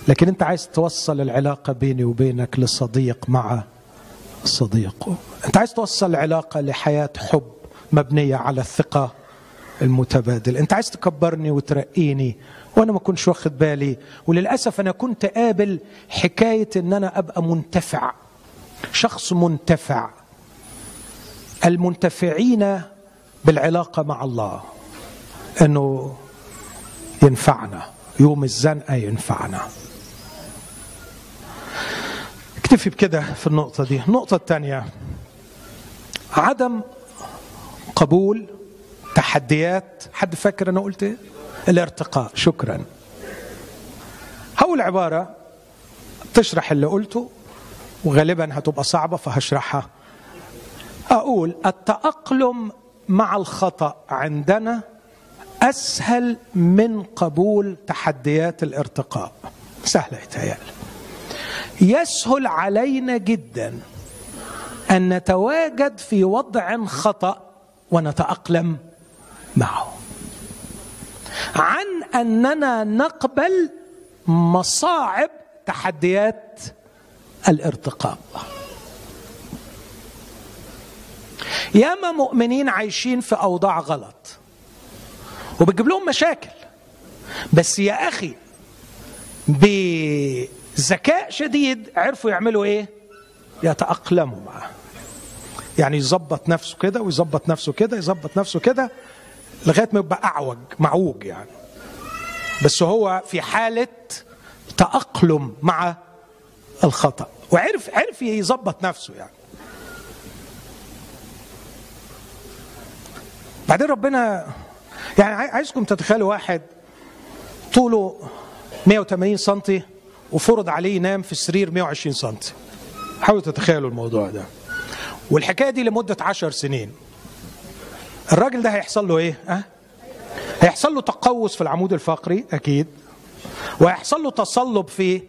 لكن أنت عايز توصل العلاقة بيني وبينك لصديق مع صديقه أنت عايز توصل العلاقه لحياة حب مبنية على الثقة المتبادل. أنت عايز تكبرني وترقيني وأنا ما كنتش واخد بالي. وللأسف أنا كنت قابل حكاية إن أنا أبقى منتفع. شخص منتفع. المنتفعين بالعلاقة مع الله. إنه ينفعنا. يوم الزنقة ينفعنا. اكتفي بكده في النقطة دي. النقطة الثانية عدم قبول تحديات. حد فاكر أنا قلت إيه؟ الارتقاء. شكرا. هقول عبارة تشرح اللي قلته وغالبا هتبقى صعبة فهشرحها. أقول التأقلم مع الخطأ عندنا أسهل من قبول تحديات الارتقاء. سهلة يتهيألي يسهل علينا جدا أن نتواجد في وضع خطأ ونتأقلم معه. عن أننا نقبل مصاعب تحديات الارتقاء. ياما مؤمنين عايشين في أوضاع غلط وبتجيب لهم مشاكل. بس يا أخي بذكاء شديد عرفوا يعملوا إيه؟ يتأقلموا معه. يعني يظبط نفسه كده ويظبط نفسه كده يظبط نفسه كده لغاية ما يبقى أعوج معوج يعني. بس هو في حالة تأقلم مع الخطأ. وعرف عرف يظبط نفسه يعني. بعدين ربنا يعني عايزكم تتخيلوا واحد طوله 180 سم وفرض عليه ينام في السرير 120 سم حاولوا تتخيلوا الموضوع ده. والحكاية دي لمدة 10 سنين. الراجل ده هيحصل له إيه؟ أه؟ هيحصل له تقوس في العمود الفقري أكيد. وهيحصل له تصلب في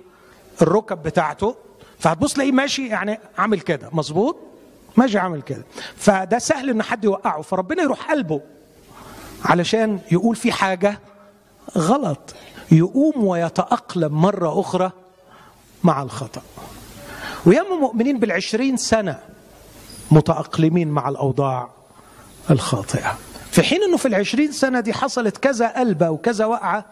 الركب بتاعته. فهتبص تلاقيه ماشي يعني عامل كده. مظبوط؟ ماشي عامل كده. فده سهل إن حد يوقعه. فربنا يروح قلبه علشان يقول في حاجة غلط. يقوم ويتأقلم مرة أخرى مع الخطأ. وياما مؤمنين بالعشرين سنة متأقلمين مع الأوضاع الخاطئة. في حين أنه في العشرين سنة دي حصلت كذا قلبة وكذا وقعة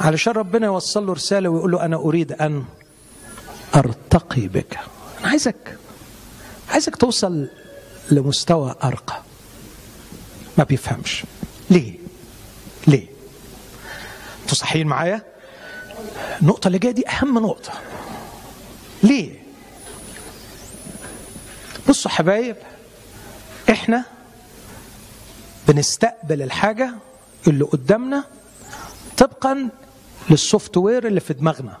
علشان ربنا يوصل له رسالة ويقول له أنا أريد أن أرتقي بك. أنا عايزك عايزك توصل لمستوى أرقى. ما بيفهمش. ليه؟ أنتوا صحيين معايا؟ النقطة اللي جاية دي أهم نقطة. ليه؟ بصوا حبايب إحنا بنستقبل الحاجة اللي قدامنا طبقا لل software اللي في دماغنا.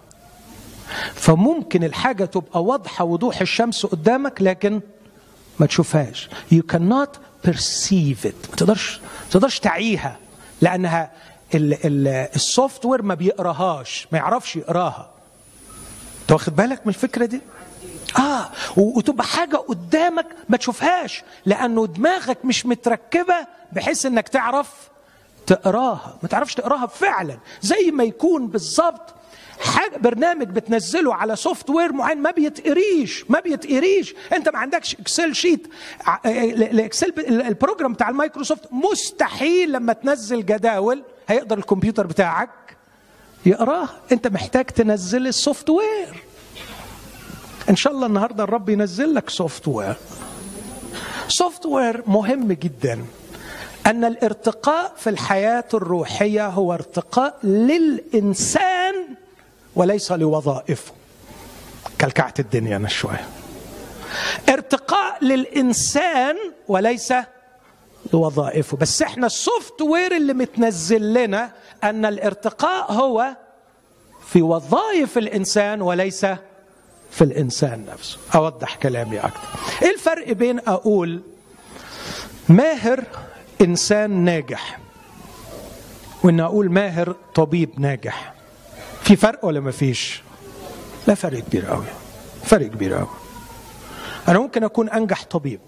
فممكن الحاجة تبقى واضحة وضوح الشمس قدامك لكن ما تشوفهاش. You cannot perceive it. ما تقدرش ما تقدرش تعيها لأنها ال software ما بيقراهاش ما يعرفش يقراها. انت واخد بالك من الفكرة دي؟ آه وتبقى حاجة قدامك ما تشوفهاش لأنه دماغك مش متركبة بحيث إنك تعرف تقراها. ما تعرفش تقراها فعلا. زي ما يكون بالظبط حاجة برنامج بتنزله على software معين ما بيتقريش ما بيتقريش. أنت ما عندكش Excel sheet ال Excel ال program بتاع المايكروسوفت مستحيل لما تنزل جداول هيقدر الكمبيوتر بتاعك يقراه؟ انت محتاج تنزل ال software. ان شاء الله النهارده الرب ينزل لك software. software مهم جدا. أن الارتقاء في الحياة الروحية هو ارتقاء للإنسان وليس لوظائفه. كلكعت الدنيا أنا شوية. ارتقاء للإنسان وليس لوظائفه بس إحنا السوفت وير اللي متنزل لنا أن الارتقاء هو في وظائف الإنسان وليس في الإنسان نفسه. أوضح كلامي أكتر. إيه الفرق بين أقول ماهر إنسان ناجح وإن أقول ماهر طبيب ناجح؟ في فرق ولا ما فيش؟ لا فرق كبير قوي فرق كبير قوي أنا ممكن أكون أنجح طبيب.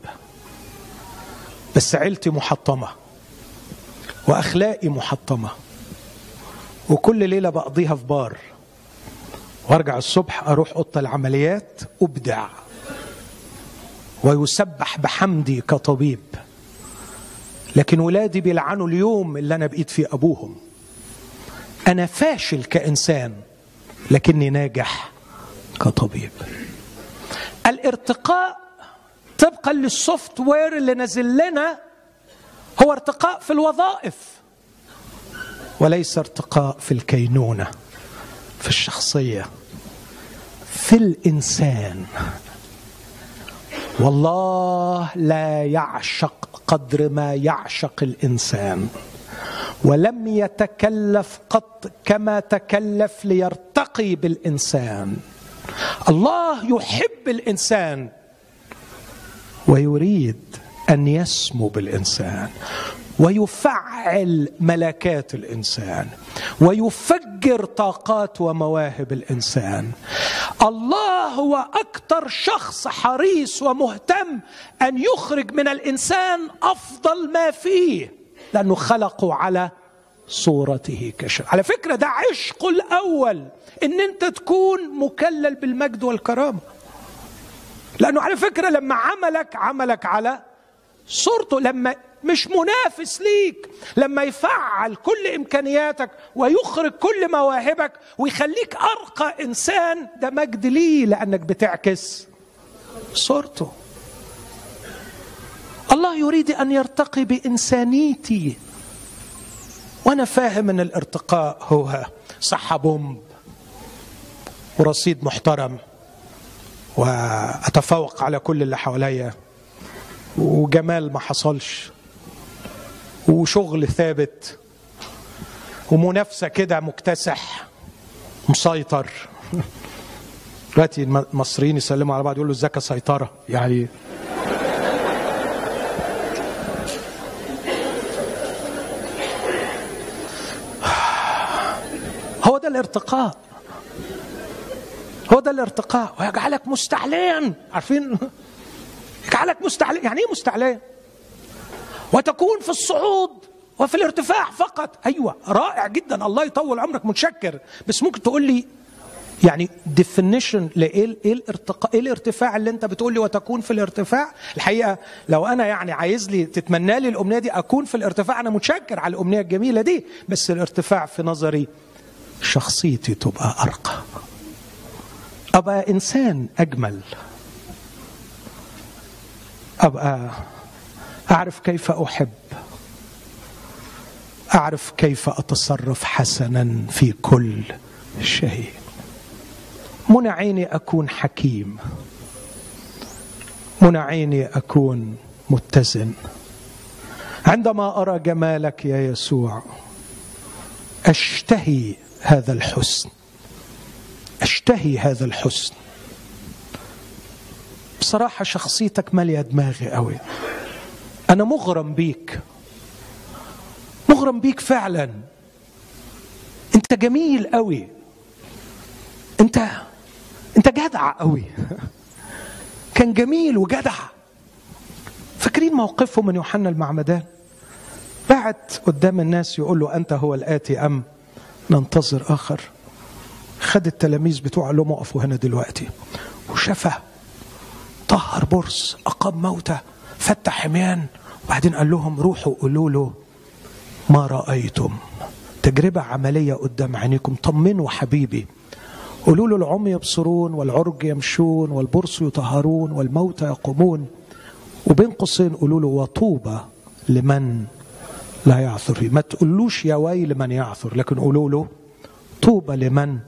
بس عيلتي محطمة وأخلاقي محطمة وكل ليلة بقضيها في بار وأرجع الصبح أروح أوضة العمليات أبدع ويسبح بحمدي كطبيب. لكن ولادي بيلعنوا اليوم اللي أنا بقيت فيه أبوهم. أنا فاشل كإنسان لكني ناجح كطبيب. الارتقاء طبقا للسوفت وير اللي نزل لنا هو ارتقاء في الوظائف. وليس ارتقاء في الكينونة في الشخصية في الإنسان. والله لا يعشق قدر ما يعشق الإنسان. ولم يتكلف قط كما تكلف ليرتقي بالإنسان. الله يحب الإنسان. ويريد أن يسمو بالإنسان ويفعل ملكات الإنسان ويفجر طاقات ومواهب الإنسان. الله هو أكثر شخص حريص ومهتم أن يخرج من الإنسان أفضل ما فيه لأنه خلقه على صورته كشر على فكرة ده عشقه الأول إن أنت تكون مكلل بالمجد والكرامة. لأنه على فكرة لما عملك عملك على صورته لما مش منافس ليك لما يفعل كل إمكانياتك ويخرج كل مواهبك ويخليك أرقى إنسان ده مجد ليه؟ لأنك بتعكس صورته. الله يريد أن يرتقي بإنسانيتي. وأنا فاهم إن الارتقاء هو صحه بومب ورصيد محترم. وأتفوق على كل اللي حواليا. وجمال ما حصلش. وشغل ثابت. ومنافسة كده مكتسح. مسيطر. دلوقتي المصريين يسلموا على بعض يقولوا ازيك سيطره يعني هو ده الارتقاء. هو ده الارتقاء. ويجعلك مستعليا. عارفين؟ يجعلك مستعليا. يعني إيه مستعليا؟ وتكون في الصعود وفي الارتفاع فقط. أيوه رائع جدا. الله يطول عمرك متشكر. بس ممكن تقول لي يعني definition لايه إيه الارتقاء إيه الارتفاع اللي أنت بتقول لي وتكون في الارتفاع؟ الحقيقة لو أنا يعني عايز لي تتمنى لي الأمنية دي أكون في الارتفاع. أنا متشكر على الأمنية الجميلة دي. بس الارتفاع في نظري شخصيتي تبقى أرقى. أبقى إنسان أجمل. أبقى أعرف كيف أحب. أعرف كيف أتصرف حسنا في كل شيء. منع عيني أكون حكيم؟ منع عيني أكون متزن؟ عندما أرى جمالك يا يسوع أشتهي هذا الحسن. أشتهي هذا الحسن. بصراحة شخصيتك مالية دماغي قوي. أنا مغرم بيك. مغرم بيك فعلا. أنت جميل قوي. أنت أنت جدع قوي. كان جميل وجدع. فاكرين موقفه من يوحنا المعمدان؟ بعت قدام الناس يقول له أنت هو الآتي أم ننتظر آخر. خد التلاميذ بتوعه قال لهم اقفوا هنا دلوقتي. وشفى طهر برص أقام موتى فتح حميان وبعدين قال لهم روحوا قولوا له ما رأيتم. تجربة عملية قدام عينيكم. طمنوا حبيبي. قولوا له العمي يبصرون والعرج يمشون والبرص يطهرون والموتى يقومون. وبين قوسين قولوا له وطوبى لمن لا يعثر فيه. ما تقولوش يا ويل من يعثر لكن قولوا له طوبى لمن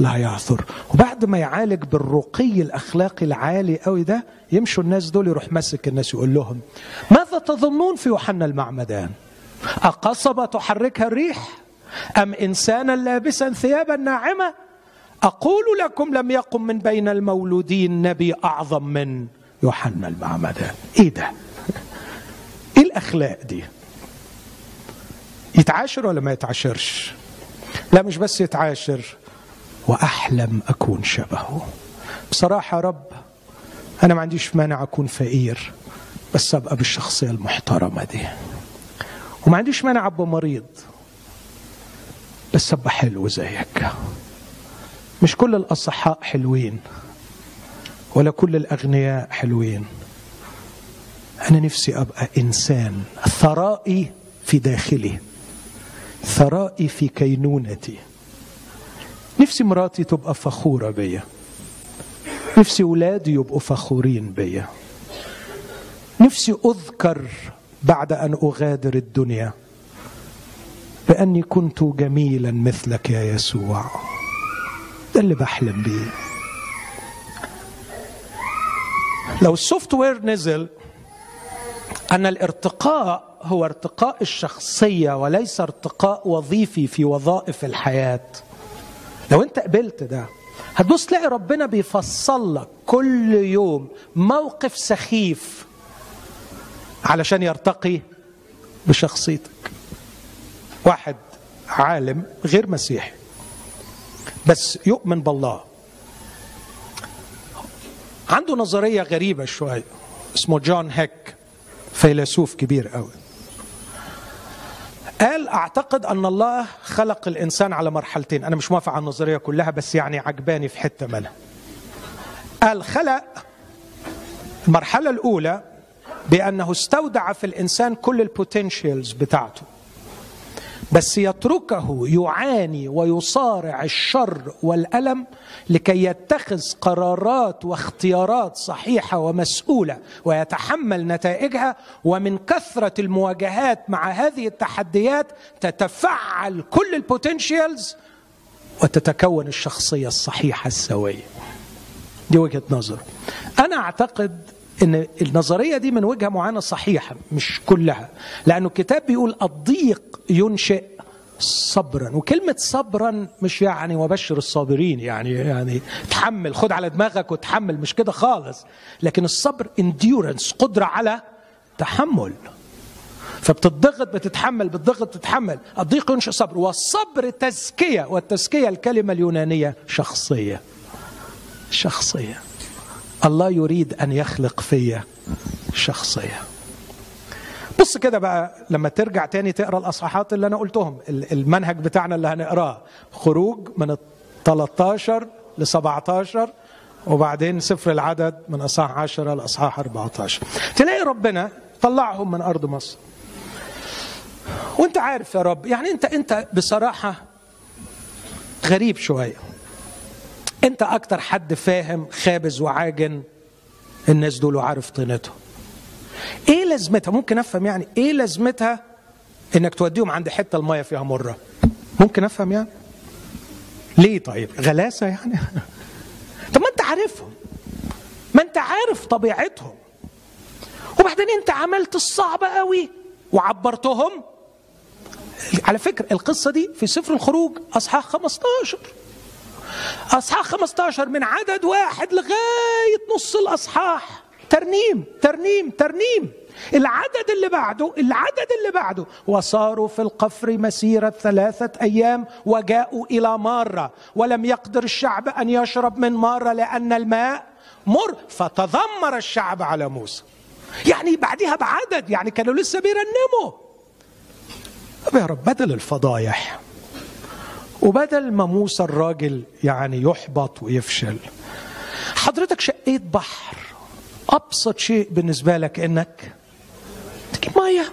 لا يعثر. وبعد ما يعالج بالرقي الأخلاقي العالي قوي ده يمشوا الناس دول يروح ماسك الناس يقول لهم ماذا تظنون في يوحنا المعمدان؟ أقصبة تحركها الريح؟ أم إنسانا لابسا ثيابا ناعمة؟ أقول لكم لم يقم من بين المولودين نبي أعظم من يوحنا المعمدان. إيه ده؟ إيه الأخلاق دي؟ يتعاشر ولا ما يتعاشرش؟ لا مش بس يتعاشر وأحلم أكون شبهه. بصراحة يا رب أنا ما عنديش مانع أكون فقير بس أبقى بالشخصية المحترمة دي. وما عنديش مانع أبقى مريض بس أبقى حلو زيك. مش كل الأصحاء حلوين ولا كل الأغنياء حلوين. أنا نفسي أبقى إنسان ثرائي في داخلي ثرائي في كينونتي. نفسي مراتي تبقى فخورة بيا. نفسي ولادي يبقوا فخورين بيا. نفسي أذكر بعد أن أغادر الدنيا بأني كنت جميلا مثلك يا يسوع. ده اللي بحلم بيه. لو السوفت وير نزل أن الارتقاء هو ارتقاء الشخصية وليس ارتقاء وظيفي في وظائف الحياة. لو انت قبلت ده هتبص تلاقي ربنا بيفصل لك كل يوم موقف سخيف علشان يرتقي بشخصيتك. واحد عالم غير مسيحي بس يؤمن بالله. عنده نظرية غريبة شوية اسمه جون هيك فيلسوف كبير قوي قال أعتقد أن الله خلق الإنسان على مرحلتين. أنا مش موافق على النظرية كلها بس يعني عجباني في حتة منها قال خلق المرحلة الأولى بأنه استودع في الإنسان كل ال potentials بتاعته. بس يتركه يعاني ويصارع الشر والألم لكي يتخذ قرارات واختيارات صحيحة ومسؤولة ويتحمل نتائجها ومن كثرة المواجهات مع هذه التحديات تتفعل كل ال potentials وتتكون الشخصية الصحيحة السوية. دي وجهة نظر. أنا أعتقد إن النظرية دي من وجهه معينه صحيحة مش كلها. لأنه الكتاب بيقول الضيق ينشئ صبرا وكلمة صبرا مش يعني وبشر الصابرين يعني يعني تحمل خد على دماغك وتحمل مش كده خالص. لكن الصبر انديورنس قدرة على تحمل. فبتضغط بتتحمل بتضغط بتتحمل. الضيق ينشئ صبر والصبر تزكية والتزكية الكلمة اليونانية شخصية. شخصية. الله يريد أن يخلق فيا شخصية. بص كده بقى لما ترجع تاني تقرأ الأصحاحات اللي أنا قلتهم المنهج بتاعنا اللي هنقراه. خروج من 13 ل 17 وبعدين سفر العدد من اصحاح 10 لاصحاح 14 تلاقي ربنا طلعهم من أرض مصر. وأنت عارف يا رب يعني انت أنت بصراحة غريب شوية. انت أكتر حد فاهم خابز وعاجن الناس دول وعارف طينتهم. إيه لازمتها؟ ممكن افهم يعني إيه لازمتها انك توديهم عند حتة المية فيها مرة؟ ممكن افهم يعني؟ ليه طيب؟ غلاسة يعني؟ طب ما انت عارفهم. ما انت عارف طبيعتهم. وبعدين انت عملت الصعب قوي وعبرتهم. على فكرة القصة دي في سفر الخروج أصحاح 15 أصحاح 15 من عدد واحد لغاية نص الأصحاح. ترنيم ترنيم ترنيم. العدد اللي بعده العدد اللي بعده. وصاروا في القفر مسيرة ثلاثة أيام وجاءوا إلى مارة. ولم يقدر الشعب أن يشرب من مارة لأن الماء مر. فتذمر الشعب على موسى. يعني بعدها بعدد يعني كانوا لسه بيرنموا. يا رب بدل الفضايح. وبدل ما موسى الراجل يعني يحبط ويفشل حضرتك شقيت بحر أبسط شيء بالنسبة لك إنك تجيب مية.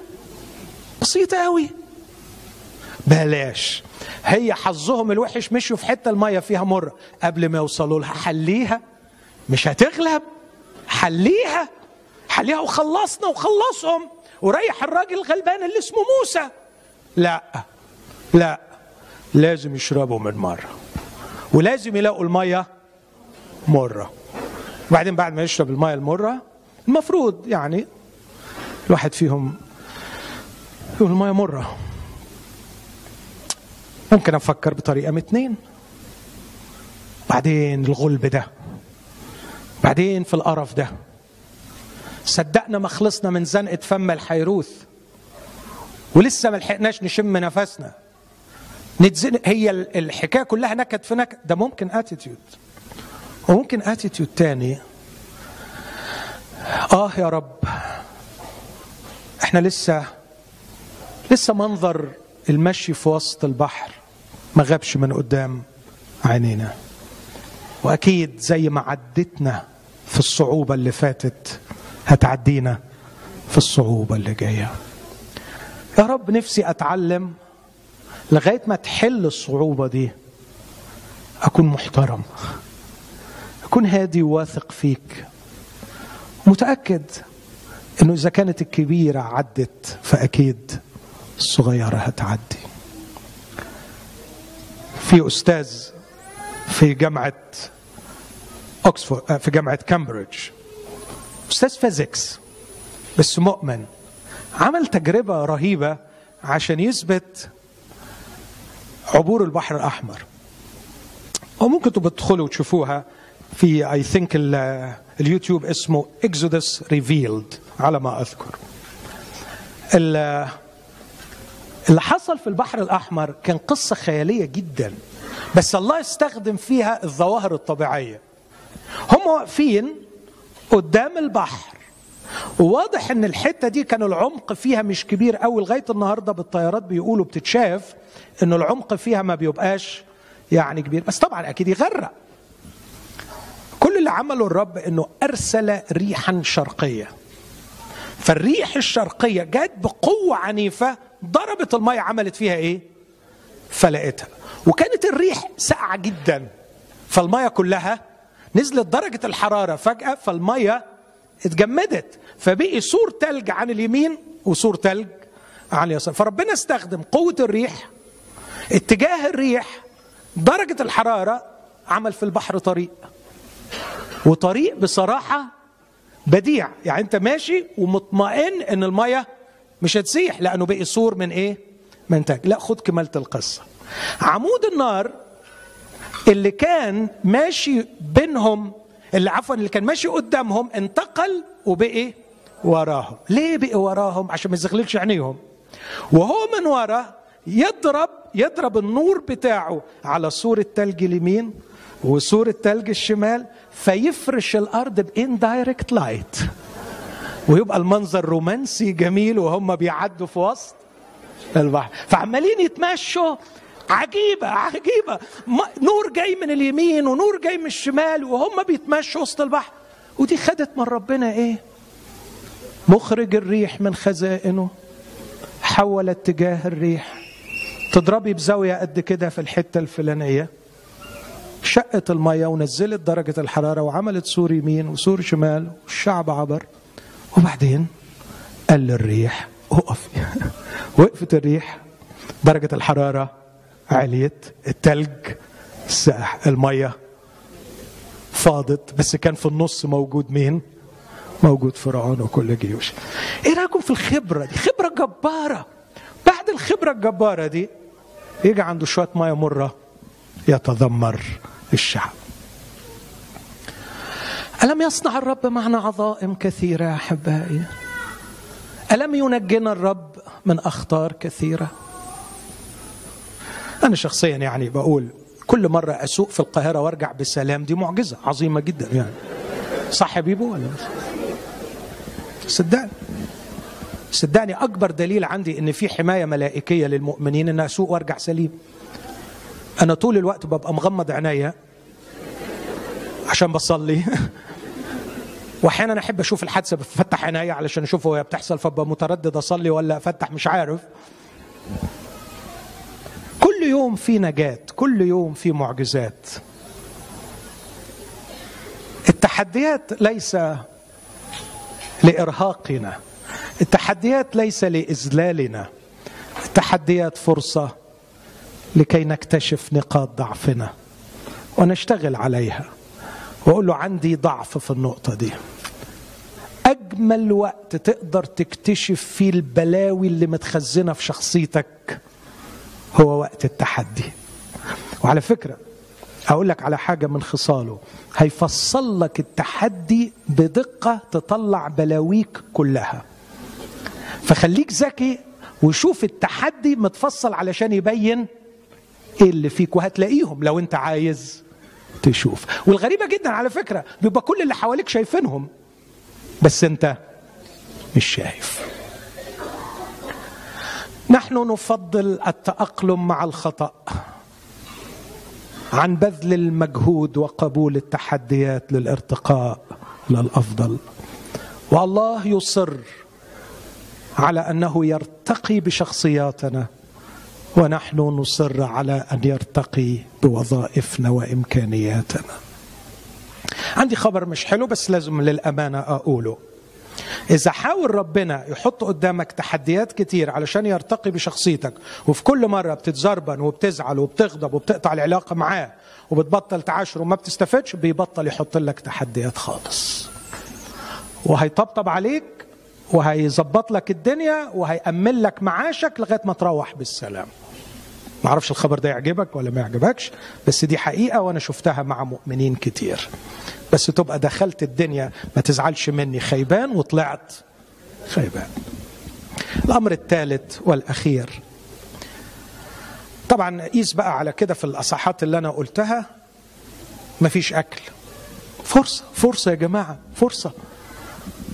بسيطة قوي بلاش. هي حظهم الوحش مشوا في حتة المية فيها مره قبل ما يوصلوا لها حليها. مش هتغلب. حليها. حليها وخلصنا وخلصهم. وريح الراجل الغلبان اللي اسمه موسى. لا. لا. لازم يشربوا من مرة. ولازم يلاقوا المية مرة. وبعدين بعد ما يشرب المية المرة المفروض يعني الواحد فيهم يقول المية مرة. ممكن أفكر بطريقة من اتنين. بعدين الغلب ده. بعدين في القرف ده. صدقنا ما خلصنا من زنقة فم الحيروث. ولسه ما لحقناش نشم نفسنا. نتزنق هي الحكاية كلها نكد في نكد. ده ممكن attitude وممكن attitude تاني. آه يا رب. إحنا لسه لسه منظر المشي في وسط البحر. ما غابش من قدام عينينا. وأكيد زي ما عدتنا في الصعوبة اللي فاتت هتعدينا في الصعوبة اللي جاية. يا رب نفسي أتعلم لغاية ما تحل الصعوبة دي أكون محترم أكون هادي وواثق فيك متأكد إنه إذا كانت الكبيرة عدت فأكيد الصغيرة هتعدي. في أستاذ في جامعة اوكسفورد في جامعة كامبريدج أستاذ physics بس مؤمن عمل تجربة رهيبة عشان يثبت عبور البحر الأحمر. وممكن تدخلوا وتشوفوها في I think ال YouTube اسمه Exodus Revealed على ما أذكر. اللي حصل في البحر الأحمر كان قصة خيالية جدا بس الله استخدم فيها الظواهر الطبيعية. هم واقفين قدام البحر. وواضح إن الحتة دي كان العمق فيها مش كبير قوي لغاية النهارده بالطيارات بيقولوا بتتشاف إن العمق فيها ما بيبقاش يعني كبير. بس طبعا أكيد يغرق. كل اللي عمله الرب إنه أرسل ريحا شرقية. فالريح الشرقية جت بقوة عنيفة ضربت المية عملت فيها إيه؟ فلقتها. وكانت الريح ساقعة جدا. فالمية كلها نزلت درجة الحرارة فجأة فالمية اتجمدت. فبقي سور تلج عن اليمين وسور تلج عن اليسار. فربنا استخدم قوة الريح اتجاه الريح درجة الحرارة عمل في البحر طريق. وطريق بصراحة بديع. يعني انت ماشي ومطمئن ان الميه مش هتسيح لأنه بقي سور من إيه؟ من تاج لا خد كمالة القصة. عمود النار اللي كان ماشي بينهم اللي عفوا اللي كان ماشي قدامهم انتقل وبقي وراهم. ليه بقي وراهم؟ عشان ما يزغللش عينيهم. وهو من ورا يضرب يضرب النور بتاعه على سور التلج اليمين وسور التلج الشمال فيفرش الأرض ب indirect light ويبقى المنظر رومانسي جميل وهم بيعدوا في وسط البحر. فعمالين يتمشوا عجيبة عجيبة. نور جاي من اليمين ونور جاي من الشمال وهم بيتمشوا وسط البحر. ودي خدت من ربنا إيه؟ مخرج الريح من خزائنه. حول اتجاه الريح. تضربي بزاوية قد كده في الحتة الفلانية. شقت المية ونزلت درجة الحرارة وعملت سور يمين وسور شمال والشعب عبر. وبعدين قال للريح اقف وقفت الريح. درجة الحرارة عليت التلج ساح المية فاضت بس كان في النص موجود مين؟ موجود فرعون وكل جيوش. إيه رأيكم في الخبرة دي؟ خبرة جبارة. بعد الخبرة الجبارة دي يجي عنده شوية مية مرة يتذمر الشعب. ألم يصنع الرب معنا عظائم كثيرة يا أحبائي؟ ألم ينجنا الرب من أخطار كثيرة؟ أنا شخصيا يعني بقول كل مرة أسوق في القاهرة وأرجع بسلام دي معجزة عظيمة جدا يعني. صح يا بيبو ولا صدقني. صدقني أكبر دليل عندي إن في حماية ملائكية للمؤمنين إن أسوق وأرجع سليم. أنا طول الوقت ببقى مغمض عينيا عشان بصلي. واحيانا أحب أشوف الحادثة بفتح عينيا علشان أشوف وهي بتحصل فبقى متردد أصلي ولا أفتح مش عارف. كل يوم في نجاة كل يوم في معجزات. التحديات ليس لإرهاقنا التحديات ليس لإذلالنا التحديات فرصة لكي نكتشف نقاط ضعفنا ونشتغل عليها. وأقول له عندي ضعف في النقطة دي. أجمل وقت تقدر تكتشف فيه البلاوي اللي متخزنة في شخصيتك هو وقت التحدي. وعلى فكرة أقول لك على حاجة من خصاله. هيفصل لك التحدي بدقة تطلع بلاويك كلها. فخليك ذكي وشوف التحدي متفصل علشان يبين إيه اللي فيك وهتلاقيهم لو أنت عايز تشوف. والغريبة جدا على فكرة بيبقى كل اللي حواليك شايفينهم بس أنت مش شايف. نحن نفضل التأقلم مع الخطأ عن بذل المجهود وقبول التحديات للارتقاء للأفضل. والله يصر على أنه يرتقي بشخصياتنا ونحن نصر على أن يرتقي بوظائفنا وإمكانياتنا. عندي خبر مش حلو بس لازم للأمانة أقوله. إذا حاول ربنا يحط قدامك تحديات كتير علشان يرتقي بشخصيتك وفي كل مرة بتتزربن وبتزعل وبتغضب وبتقطع العلاقة معاه وبتبطل تعاشر وما بتستفدش بيبطل يحط لك تحديات خالص. وهيطبطب عليك وهيظبط لك الدنيا وهيأمن لك معاشك لغاية ما تروح بالسلام. ما أعرفش الخبر ده يعجبك ولا ما يعجبكش بس دي حقيقة وأنا شفتها مع مؤمنين كتير. بس تبقى دخلت الدنيا ما تزعلش مني. خيبان وطلعت. خيبان. الأمر الثالث والأخير. طبعا قيس بقى على كده في الاصحات اللي أنا قلتها. مفيش أكل. فرصة فرصة يا جماعة فرصة.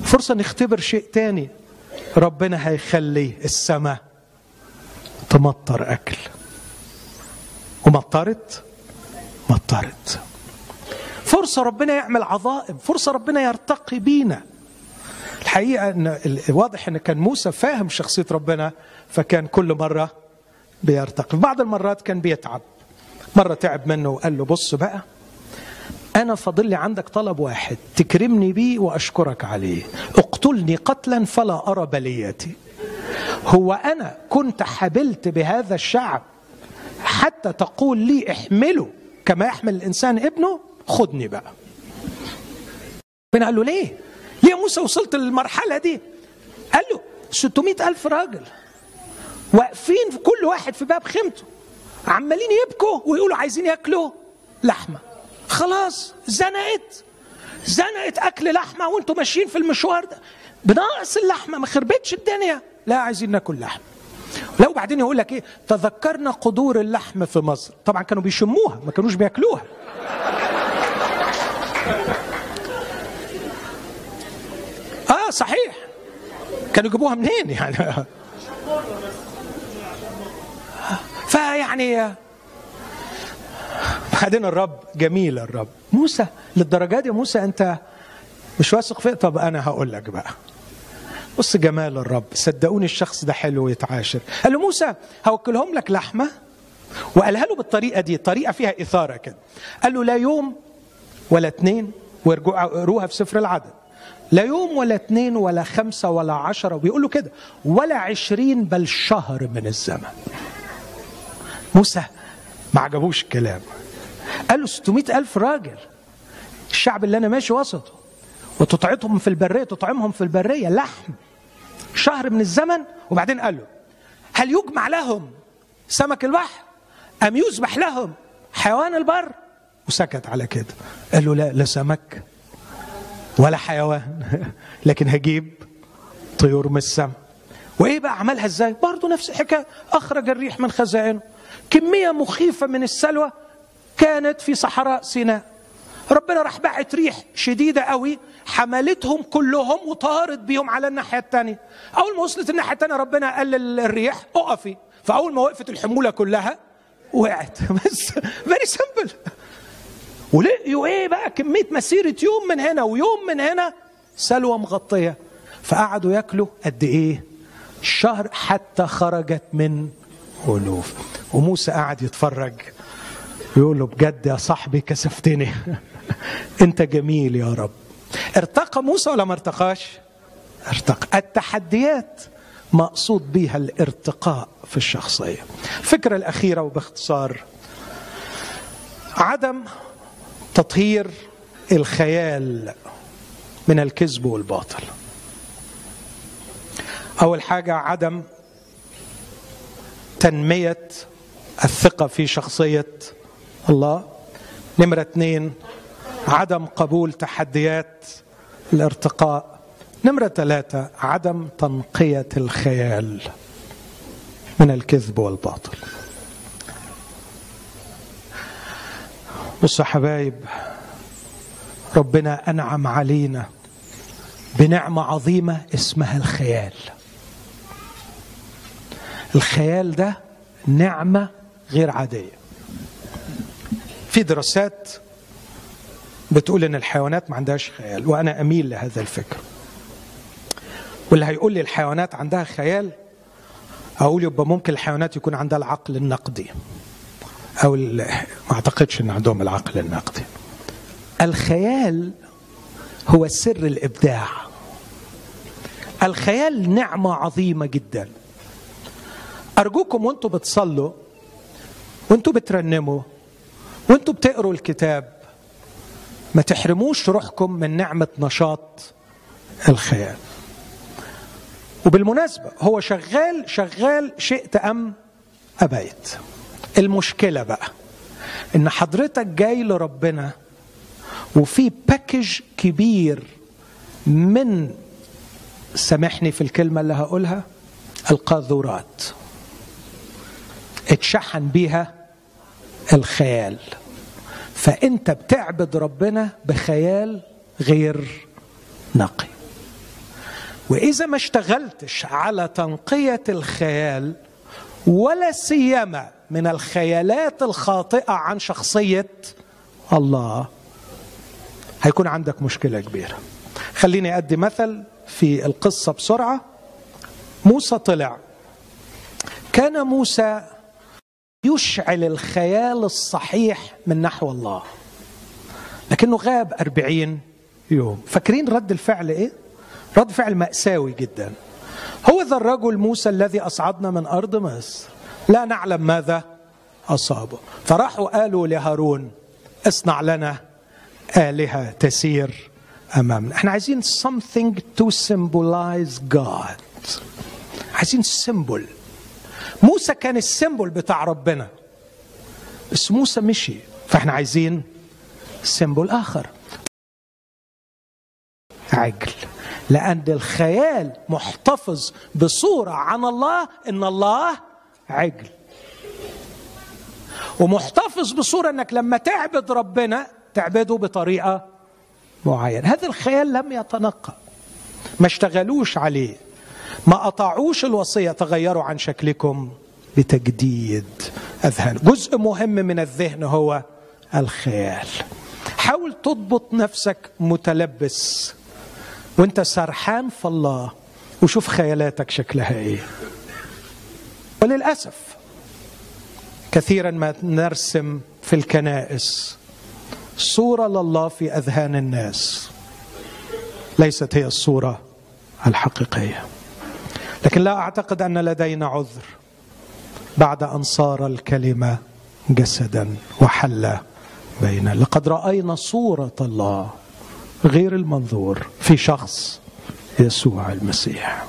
فرصة نختبر شيء تاني. ربنا هيخلي السماء تمطر أكل. ومطرت؟ مطرت. فرصة ربنا يعمل عظائم فرصة ربنا يرتقي بينا. الحقيقة إن واضح إن كان موسى فاهم شخصية ربنا فكان كل مرة بيرتقي. بعض المرات كان بيتعب. مرة تعب منه وقال له بص بقى أنا فاضل لي عندك طلب واحد تكرمني بيه وأشكرك عليه. اقتلني قتلا فلا أرى بليتي. هو أنا كنت حبلت بهذا الشعب حتى تقول لي احمله كما يحمل الإنسان ابنه؟ خدني بقى. ربنا قال له ليه؟ ليه يا موسى وصلت للمرحلة دي. قال له 600 ألف راجل واقفين في كل واحد في باب خيمته عمالين يبكوا ويقولوا عايزين ياكلوا لحمة. خلاص زنقت. زنقت أكل لحمة وانتوا ماشيين في المشوار ده. بناقص اللحمة ما خربتش الدنيا. لا عايزين ناكل لحمة. لو بعدين يقول لك إيه؟ تذكرنا قدور اللحم في مصر. طبعا كانوا بيشموها ما كانوش بياكلوها. آه صحيح. كانوا يجيبوها منين يعني؟ فيعني بعدين الرب جميل الرب. موسى للدرجة دي موسى أنت مش واثق فيه طب أنا هقول لك بقى. بص جمال الرب. صدقوني الشخص ده حلو يتعاشر قال له موسى هوكلهم لك لحمة؟ وقالها له بالطريقة دي طريقة فيها إثارة كده. قال له لا يوم ولا اثنين ويقروها في سفر العدد. لا يوم ولا اثنين ولا خمسة ولا عشرة وبيقولوا كده ولا عشرين بل شهر من الزمن. موسى ما عجبوش الكلام. قال له 600 ألف راجل. الشعب اللي أنا ماشي وسطه وتطعتهم في البرية تطعمهم في البرية لحم. شهر من الزمن وبعدين قال له هل يجمع لهم سمك البحر أم يذبح لهم حيوان البر؟ وسكت على كده. قال له لا لا سمك ولا حيوان. لكن هجيب طيور من السماء. وإيه بقى عملها إزاي؟ برضه نفس الحكاية. أخرج الريح من خزائنه. كمية مخيفة من السلوى كانت في صحراء سيناء. ربنا راح بعت ريح شديدة قوي حملتهم كلهم وطارت بيهم على الناحية الثانية أول ما وصلت الناحية الثانية ربنا قال للريح أقفي. فأول ما وقفت الحمولة كلها وقعت. بس فيري سمبل ولقيوا إيه بقى؟ كمية مسيرة يوم من هنا ويوم من هنا سلوى مغطية. فقعدوا ياكلوا قد إيه؟ شهر حتى خرجت من ألوف وموسى قعد يتفرج. يقول له بجد يا صاحبي كسفتني. انت جميل يا رب. ارتقى موسى ولا ما ارتقاش؟ ارتقى. التحديات مقصود بها الارتقاء في الشخصية. الفكرة الأخيرة وباختصار. عدم تطهير الخيال من الكذب والباطل. أول حاجة عدم تنمية الثقة في شخصية الله. نمرة اثنين عدم قبول تحديات الارتقاء. نمرة ثلاثة عدم تنقية الخيال من الكذب والباطل. بصوا حبايب ربنا أنعم علينا بنعمة عظيمة اسمها الخيال. الخيال ده نعمة غير عادية. في دراسات بتقول إن الحيوانات ما عندهاش خيال وأنا أميل لهذا الفكر. واللي هيقول لي الحيوانات عندها خيال أقول يبقى ممكن الحيوانات يكون عندها العقل النقدي. أو ما أعتقدش إن عندهم العقل النقدي. الخيال هو سر الإبداع. الخيال نعمة عظيمة جدا. أرجوكم وأنتم بتصلوا وأنتم بترنموا وأنتم بتقروا الكتاب ما تحرموش روحكم من نعمة نشاط الخيال. وبالمناسبة هو شغال شغال شئت أم أبيت. المشكلة بقى إن حضرتك جاي لربنا وفي باكج كبير من سامحني في الكلمة اللي هقولها القاذورات. اتشحن بيها الخيال. فأنت بتعبد ربنا بخيال غير نقي. وإذا ما اشتغلتش على تنقية الخيال ولا سيما من الخيالات الخاطئة عن شخصية الله. هيكون عندك مشكلة كبيرة. خليني أدي مثل في القصة بسرعة. موسى طلع. كان موسى يشعل الخيال الصحيح من نحو الله لكنه غاب أربعين يوم. فاكرين رد الفعل إيه؟ رد فعل مأساوي جدا. هو ذا الرجل موسى الذي أصعدنا من أرض مصر. لا نعلم ماذا أصابه. فراحوا قالوا لهارون اصنع لنا آلهة تسير أمامنا. إحنا عايزين something to symbolize God. عايزين symbol موسى كان ال symbol بتاع ربنا بس موسى مشي فإحنا عايزين سيمبل آخر. عجل. لأن الخيال محتفظ بصورة عن الله إن الله عجل. ومحتفظ بصورة إنك لما تعبد ربنا تعبده بطريقة معينة. هذا الخيال لم يتنقى ما اشتغلوش عليه. ما أطاعوش الوصية. تغيروا عن شكلكم بتجديد أذهان جزء مهم من الذهن هو الخيال. حاول تضبط نفسك متلبس. وأنت سرحان في الله. وشوف خيالاتك شكلها إيه. وللأسف كثيرا ما نرسم في الكنائس صورة لله في أذهان الناس. ليست هي الصورة الحقيقية. لكن لا أعتقد أن لدينا عذر بعد أن صار الكلمة جسدا وحل بيننا. لقد رأينا صورة الله غير المنظور في شخص يسوع المسيح.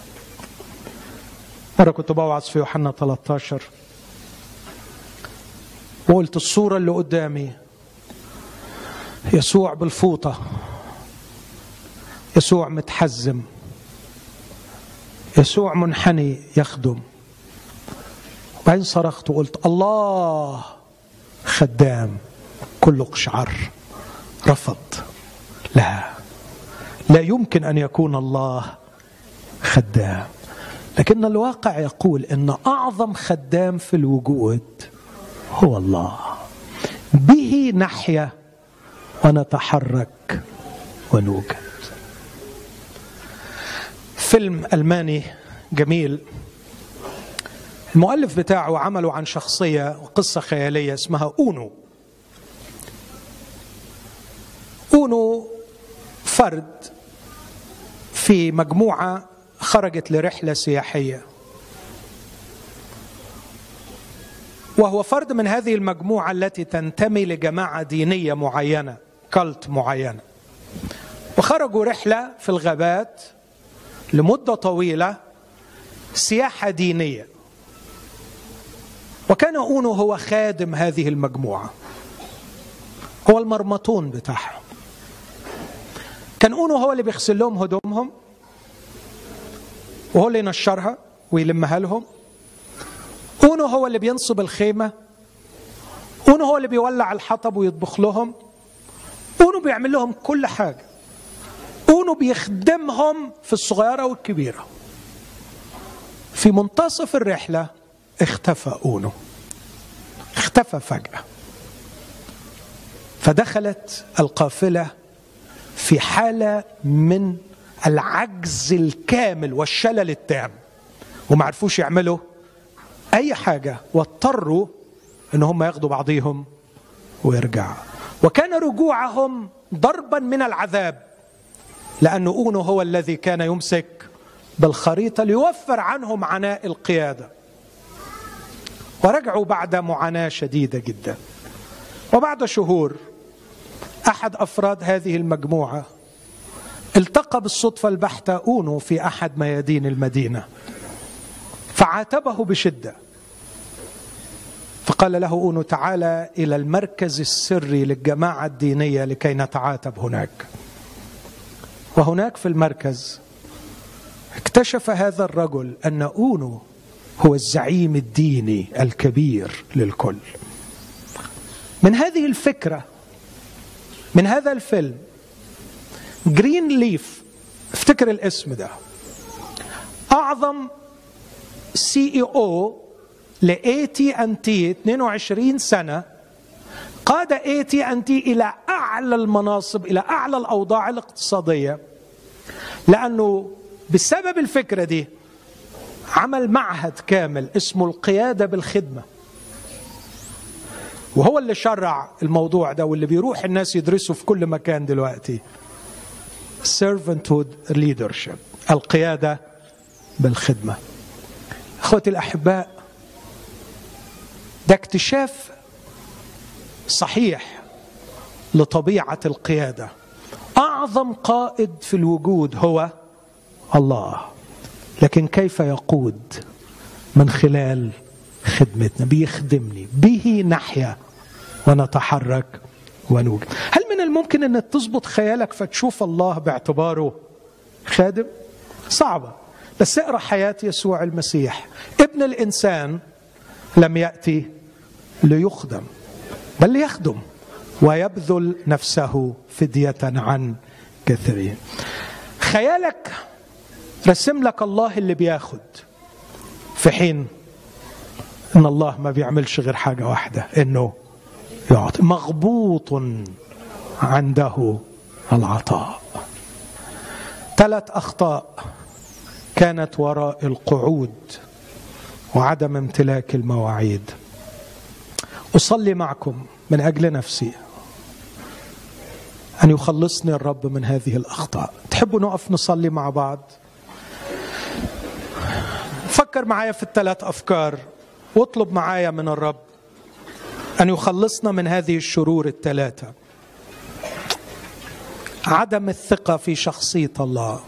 مرة كنت بوعظ في يوحنا 13 وقلت الصورة اللي قدامي. يسوع بالفوطة. يسوع متحزم. يسوع منحني يخدم. وبعدين صرخت وقلت الله خدام. كله قشعر رفض. لا. لا يمكن أن يكون الله خدام. لكن الواقع يقول إن أعظم خدام في الوجود هو الله. به نحيا ونتحرك ونوجد. فيلم ألماني جميل. المؤلف بتاعه عمله عن شخصية وقصة خيالية اسمها أونو. أونو فرد في مجموعة خرجت لرحلة سياحية. وهو فرد من هذه المجموعة التي تنتمي لجماعة دينية معينة كالت معينة. وخرجوا رحلة في الغابات لمدة طويلة سياحة دينية. وكان أونو هو خادم هذه المجموعة. هو المرمطون بتاعهم. كان أونو هو اللي بيغسل لهم هدومهم. وهو اللي ينشرها ويلمها لهم. اونو هو اللي بينصب الخيمة. اونو هو اللي بيولع الحطب ويطبخ لهم. اونو بيعمل لهم كل حاجة. اونو بيخدمهم في الصغيرة والكبيرة. في منتصف الرحلة اختفى اونو اختفى فجأة. فدخلت القافلة في حالة من العجز الكامل والشلل التام. وما عرفوش يعملوا أي حاجة واضطروا إن هم ياخدوا بعضيهم ويرجعوا. وكان رجوعهم ضربا من العذاب لأن أونو هو الذي كان يمسك بالخريطة ليوفر عنهم عناء القيادة. ورجعوا بعد معاناة شديدة جدا. وبعد شهور أحد أفراد هذه المجموعة التقى بالصدفة البحتة أونو في أحد ميادين المدينة. فعاتبه بشدة. فقال له أونو تعالى إلى المركز السري للجماعة الدينية لكي نتعاتب هناك. وهناك في المركز اكتشف هذا الرجل أن أونو هو الزعيم الديني الكبير للكل. من هذه الفكرة من هذا الفيلم Greenleaf افتكر الاسم ده. أعظم سي اي أو لاي تي ان تي 22 سنة قاد اي تي ان تي إلى أعلى المناصب إلى أعلى الأوضاع الاقتصادية. لأنه بسبب الفكرة دي عمل معهد كامل اسمه القيادة بالخدمة. وهو اللي شرع الموضوع ده واللي بيروح الناس يدرسوا في كل مكان دلوقتي. Servanthood leadership القيادة بالخدمة. أخوتي الأحباء ده اكتشاف صحيح لطبيعة القيادة. أعظم قائد في الوجود هو الله. لكن كيف يقود من خلال خدمتنا؟ بيخدمني. به نحيا ونتحرك ونوجد هل من الممكن إن تظبط خيالك فتشوف الله باعتباره خادم؟ صعبة. بس اقرأ حياة يسوع المسيح. ابن الإنسان لم يأتي ليخدم بل ليخدم ويبذل نفسه فدية عن كثيرين. خيالك رسم لك الله اللي بياخد في حين إن الله ما بيعملش غير حاجة واحدة إنه يعطي مغبوط عنده العطاء. ثلاث أخطاء كانت وراء القعود وعدم امتلاك المواعيد. أصلي معكم من أجل نفسي أن يخلصني الرب من هذه الأخطاء. تحبوا نقف نصلي مع بعض؟ فكر معايا في الثلاث أفكار واطلب معايا من الرب أن يخلصنا من هذه الشرور الثلاثة. عدم الثقة في شخصية الله.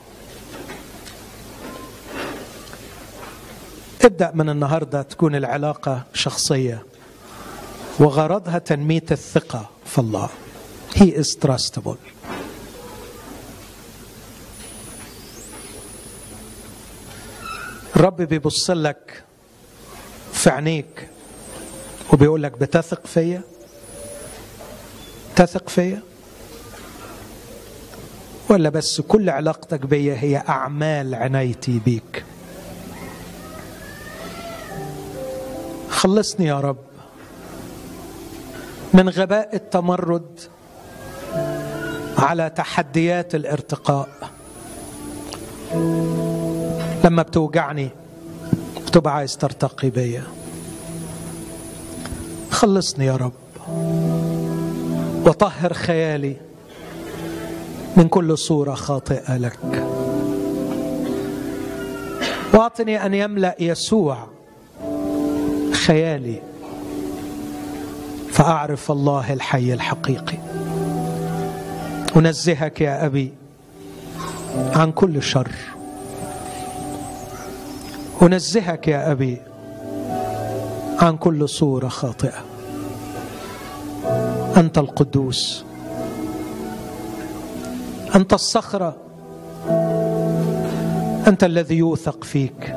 ابدأ من النهارده تكون العلاقة شخصية. وغرضها تنمية الثقة في الله. هي is trustable. الرب بيبص لك في عينيك. وبيقول لك بتثق فيا؟ تثق فيا؟ ولا بس كل علاقتك بيا هي أعمال عنايتي بيك؟ خلصني يا رب من غباء التمرد على تحديات الارتقاء. لما بتوجعني بتبقى عايز ترتقي بيا. خلصني يا رب. وطهر خيالي من كل صورة خاطئة لك. وأعطني أن يملأ يسوع خيالي فأعرف الله الحي الحقيقي. أنزهك يا أبي عن كل شر. أنزهك يا أبي عن كل صورة خاطئة. أنت القدوس. أنت الصخرة. أنت الذي يوثق فيك.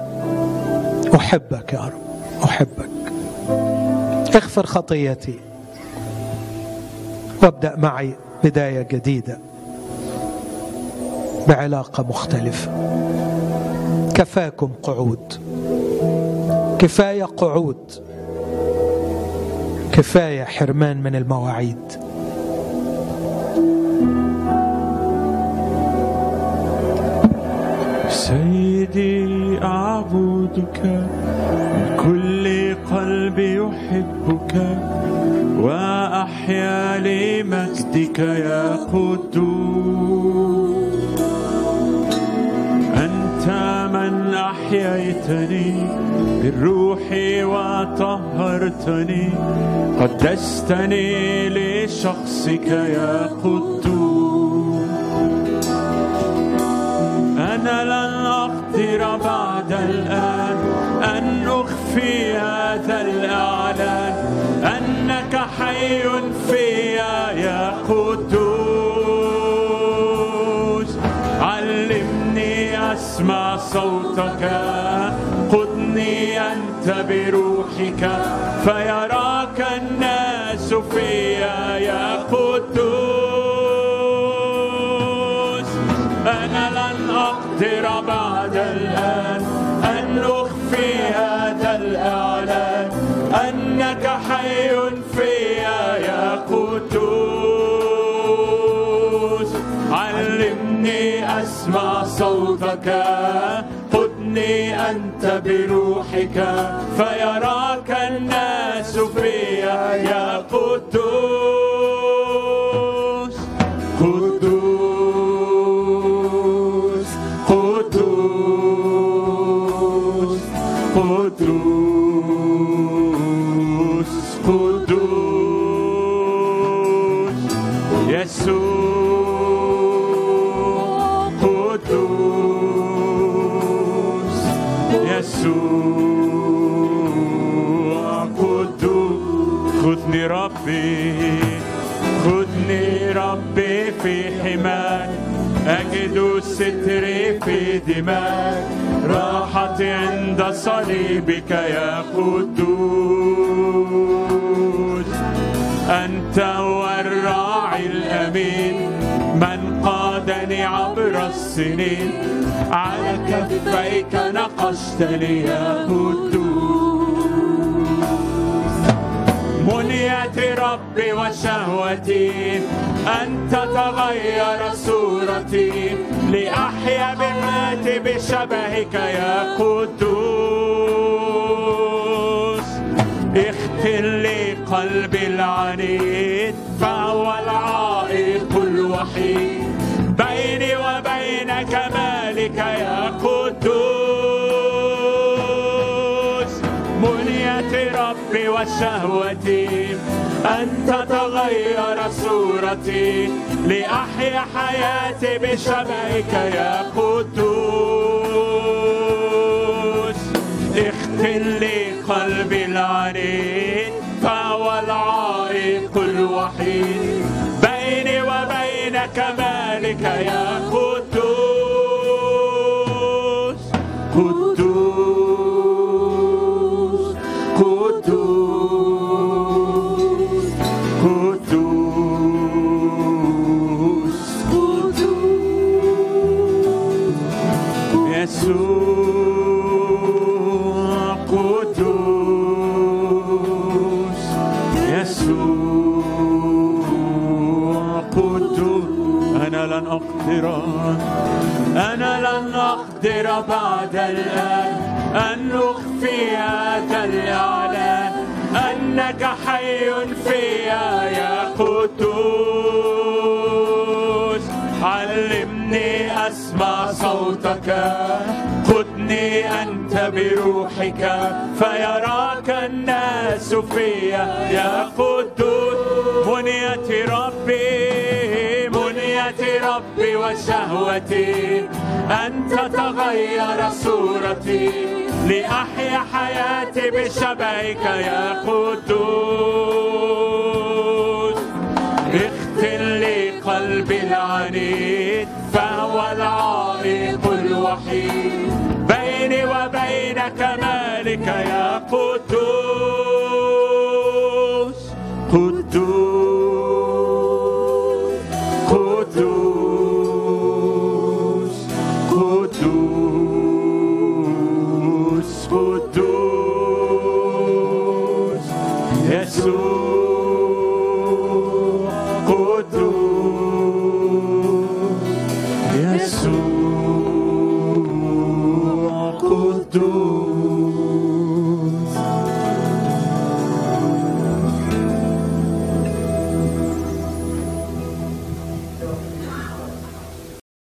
أحبك يا رب. أحبك. اغفر خطيتي. وابدأ معي بداية جديدة. بعلاقة مختلفة. كفاكم قعود. كفاية قعود. كفاية حرمان من المواعيد. سيدي أعبدك من كل قلبي يحبك وأحيا لمجدك يا قدوس. أنت من أحييتني بالروح وطهرتني قدستني لشخصك يا قدوس. أنا لن أقدر بعد الآن أن أخفي هذا الإعلان أنك حي فيا يا قدوس. علمني أسمع صوتك. قدني أنت بروحك فيراك الناس فيا يا قدوس. أنا لن أقدر بعد الآن أن أخفي هذا الإعلان. أنك حي فيا يا قدوس. علمني أسمع صوتك. أنت بروحك فيراك الناس فيا يا قدوس. في حماك أجد الستر في دماك. راحتي عند صليبك يا قدوس. أنت هو الراعي الأمين من قادني عبر السنين. على كفيك نقشتني يا قدوس. منيتي ربي وشهوتي أن تتغير صورتي لأحيا بذاتي بشبهك يا قدوس. اختر لي قلبي العنيد فهو العائق الوحيد. بيني وبين كمالك يا قدوس. منيتي ربي وشهوتي أن تتغير صورتي لأحيا حياتي بشبهك يا قدوس. اختر لي قلبي العنيد فهو العائق الوحيد. بيني وبين كمالك يا قدوس. قدوس. لن أقدر بعد الآن أن أخفي هذا الإعلان أنك حي فيا يا قدوس. علمني أسمع صوتك خذني أنت بروحك فيراك الناس فيا يا قدوس. منيتي ربي ربي وشهوتي أن تتغير صورتي. لأحيا حياتي بشبهك يا قدوس. اختل لي قلبي العنيد فهو العائق الوحيد. بيني وبينك مالك يا قدوس.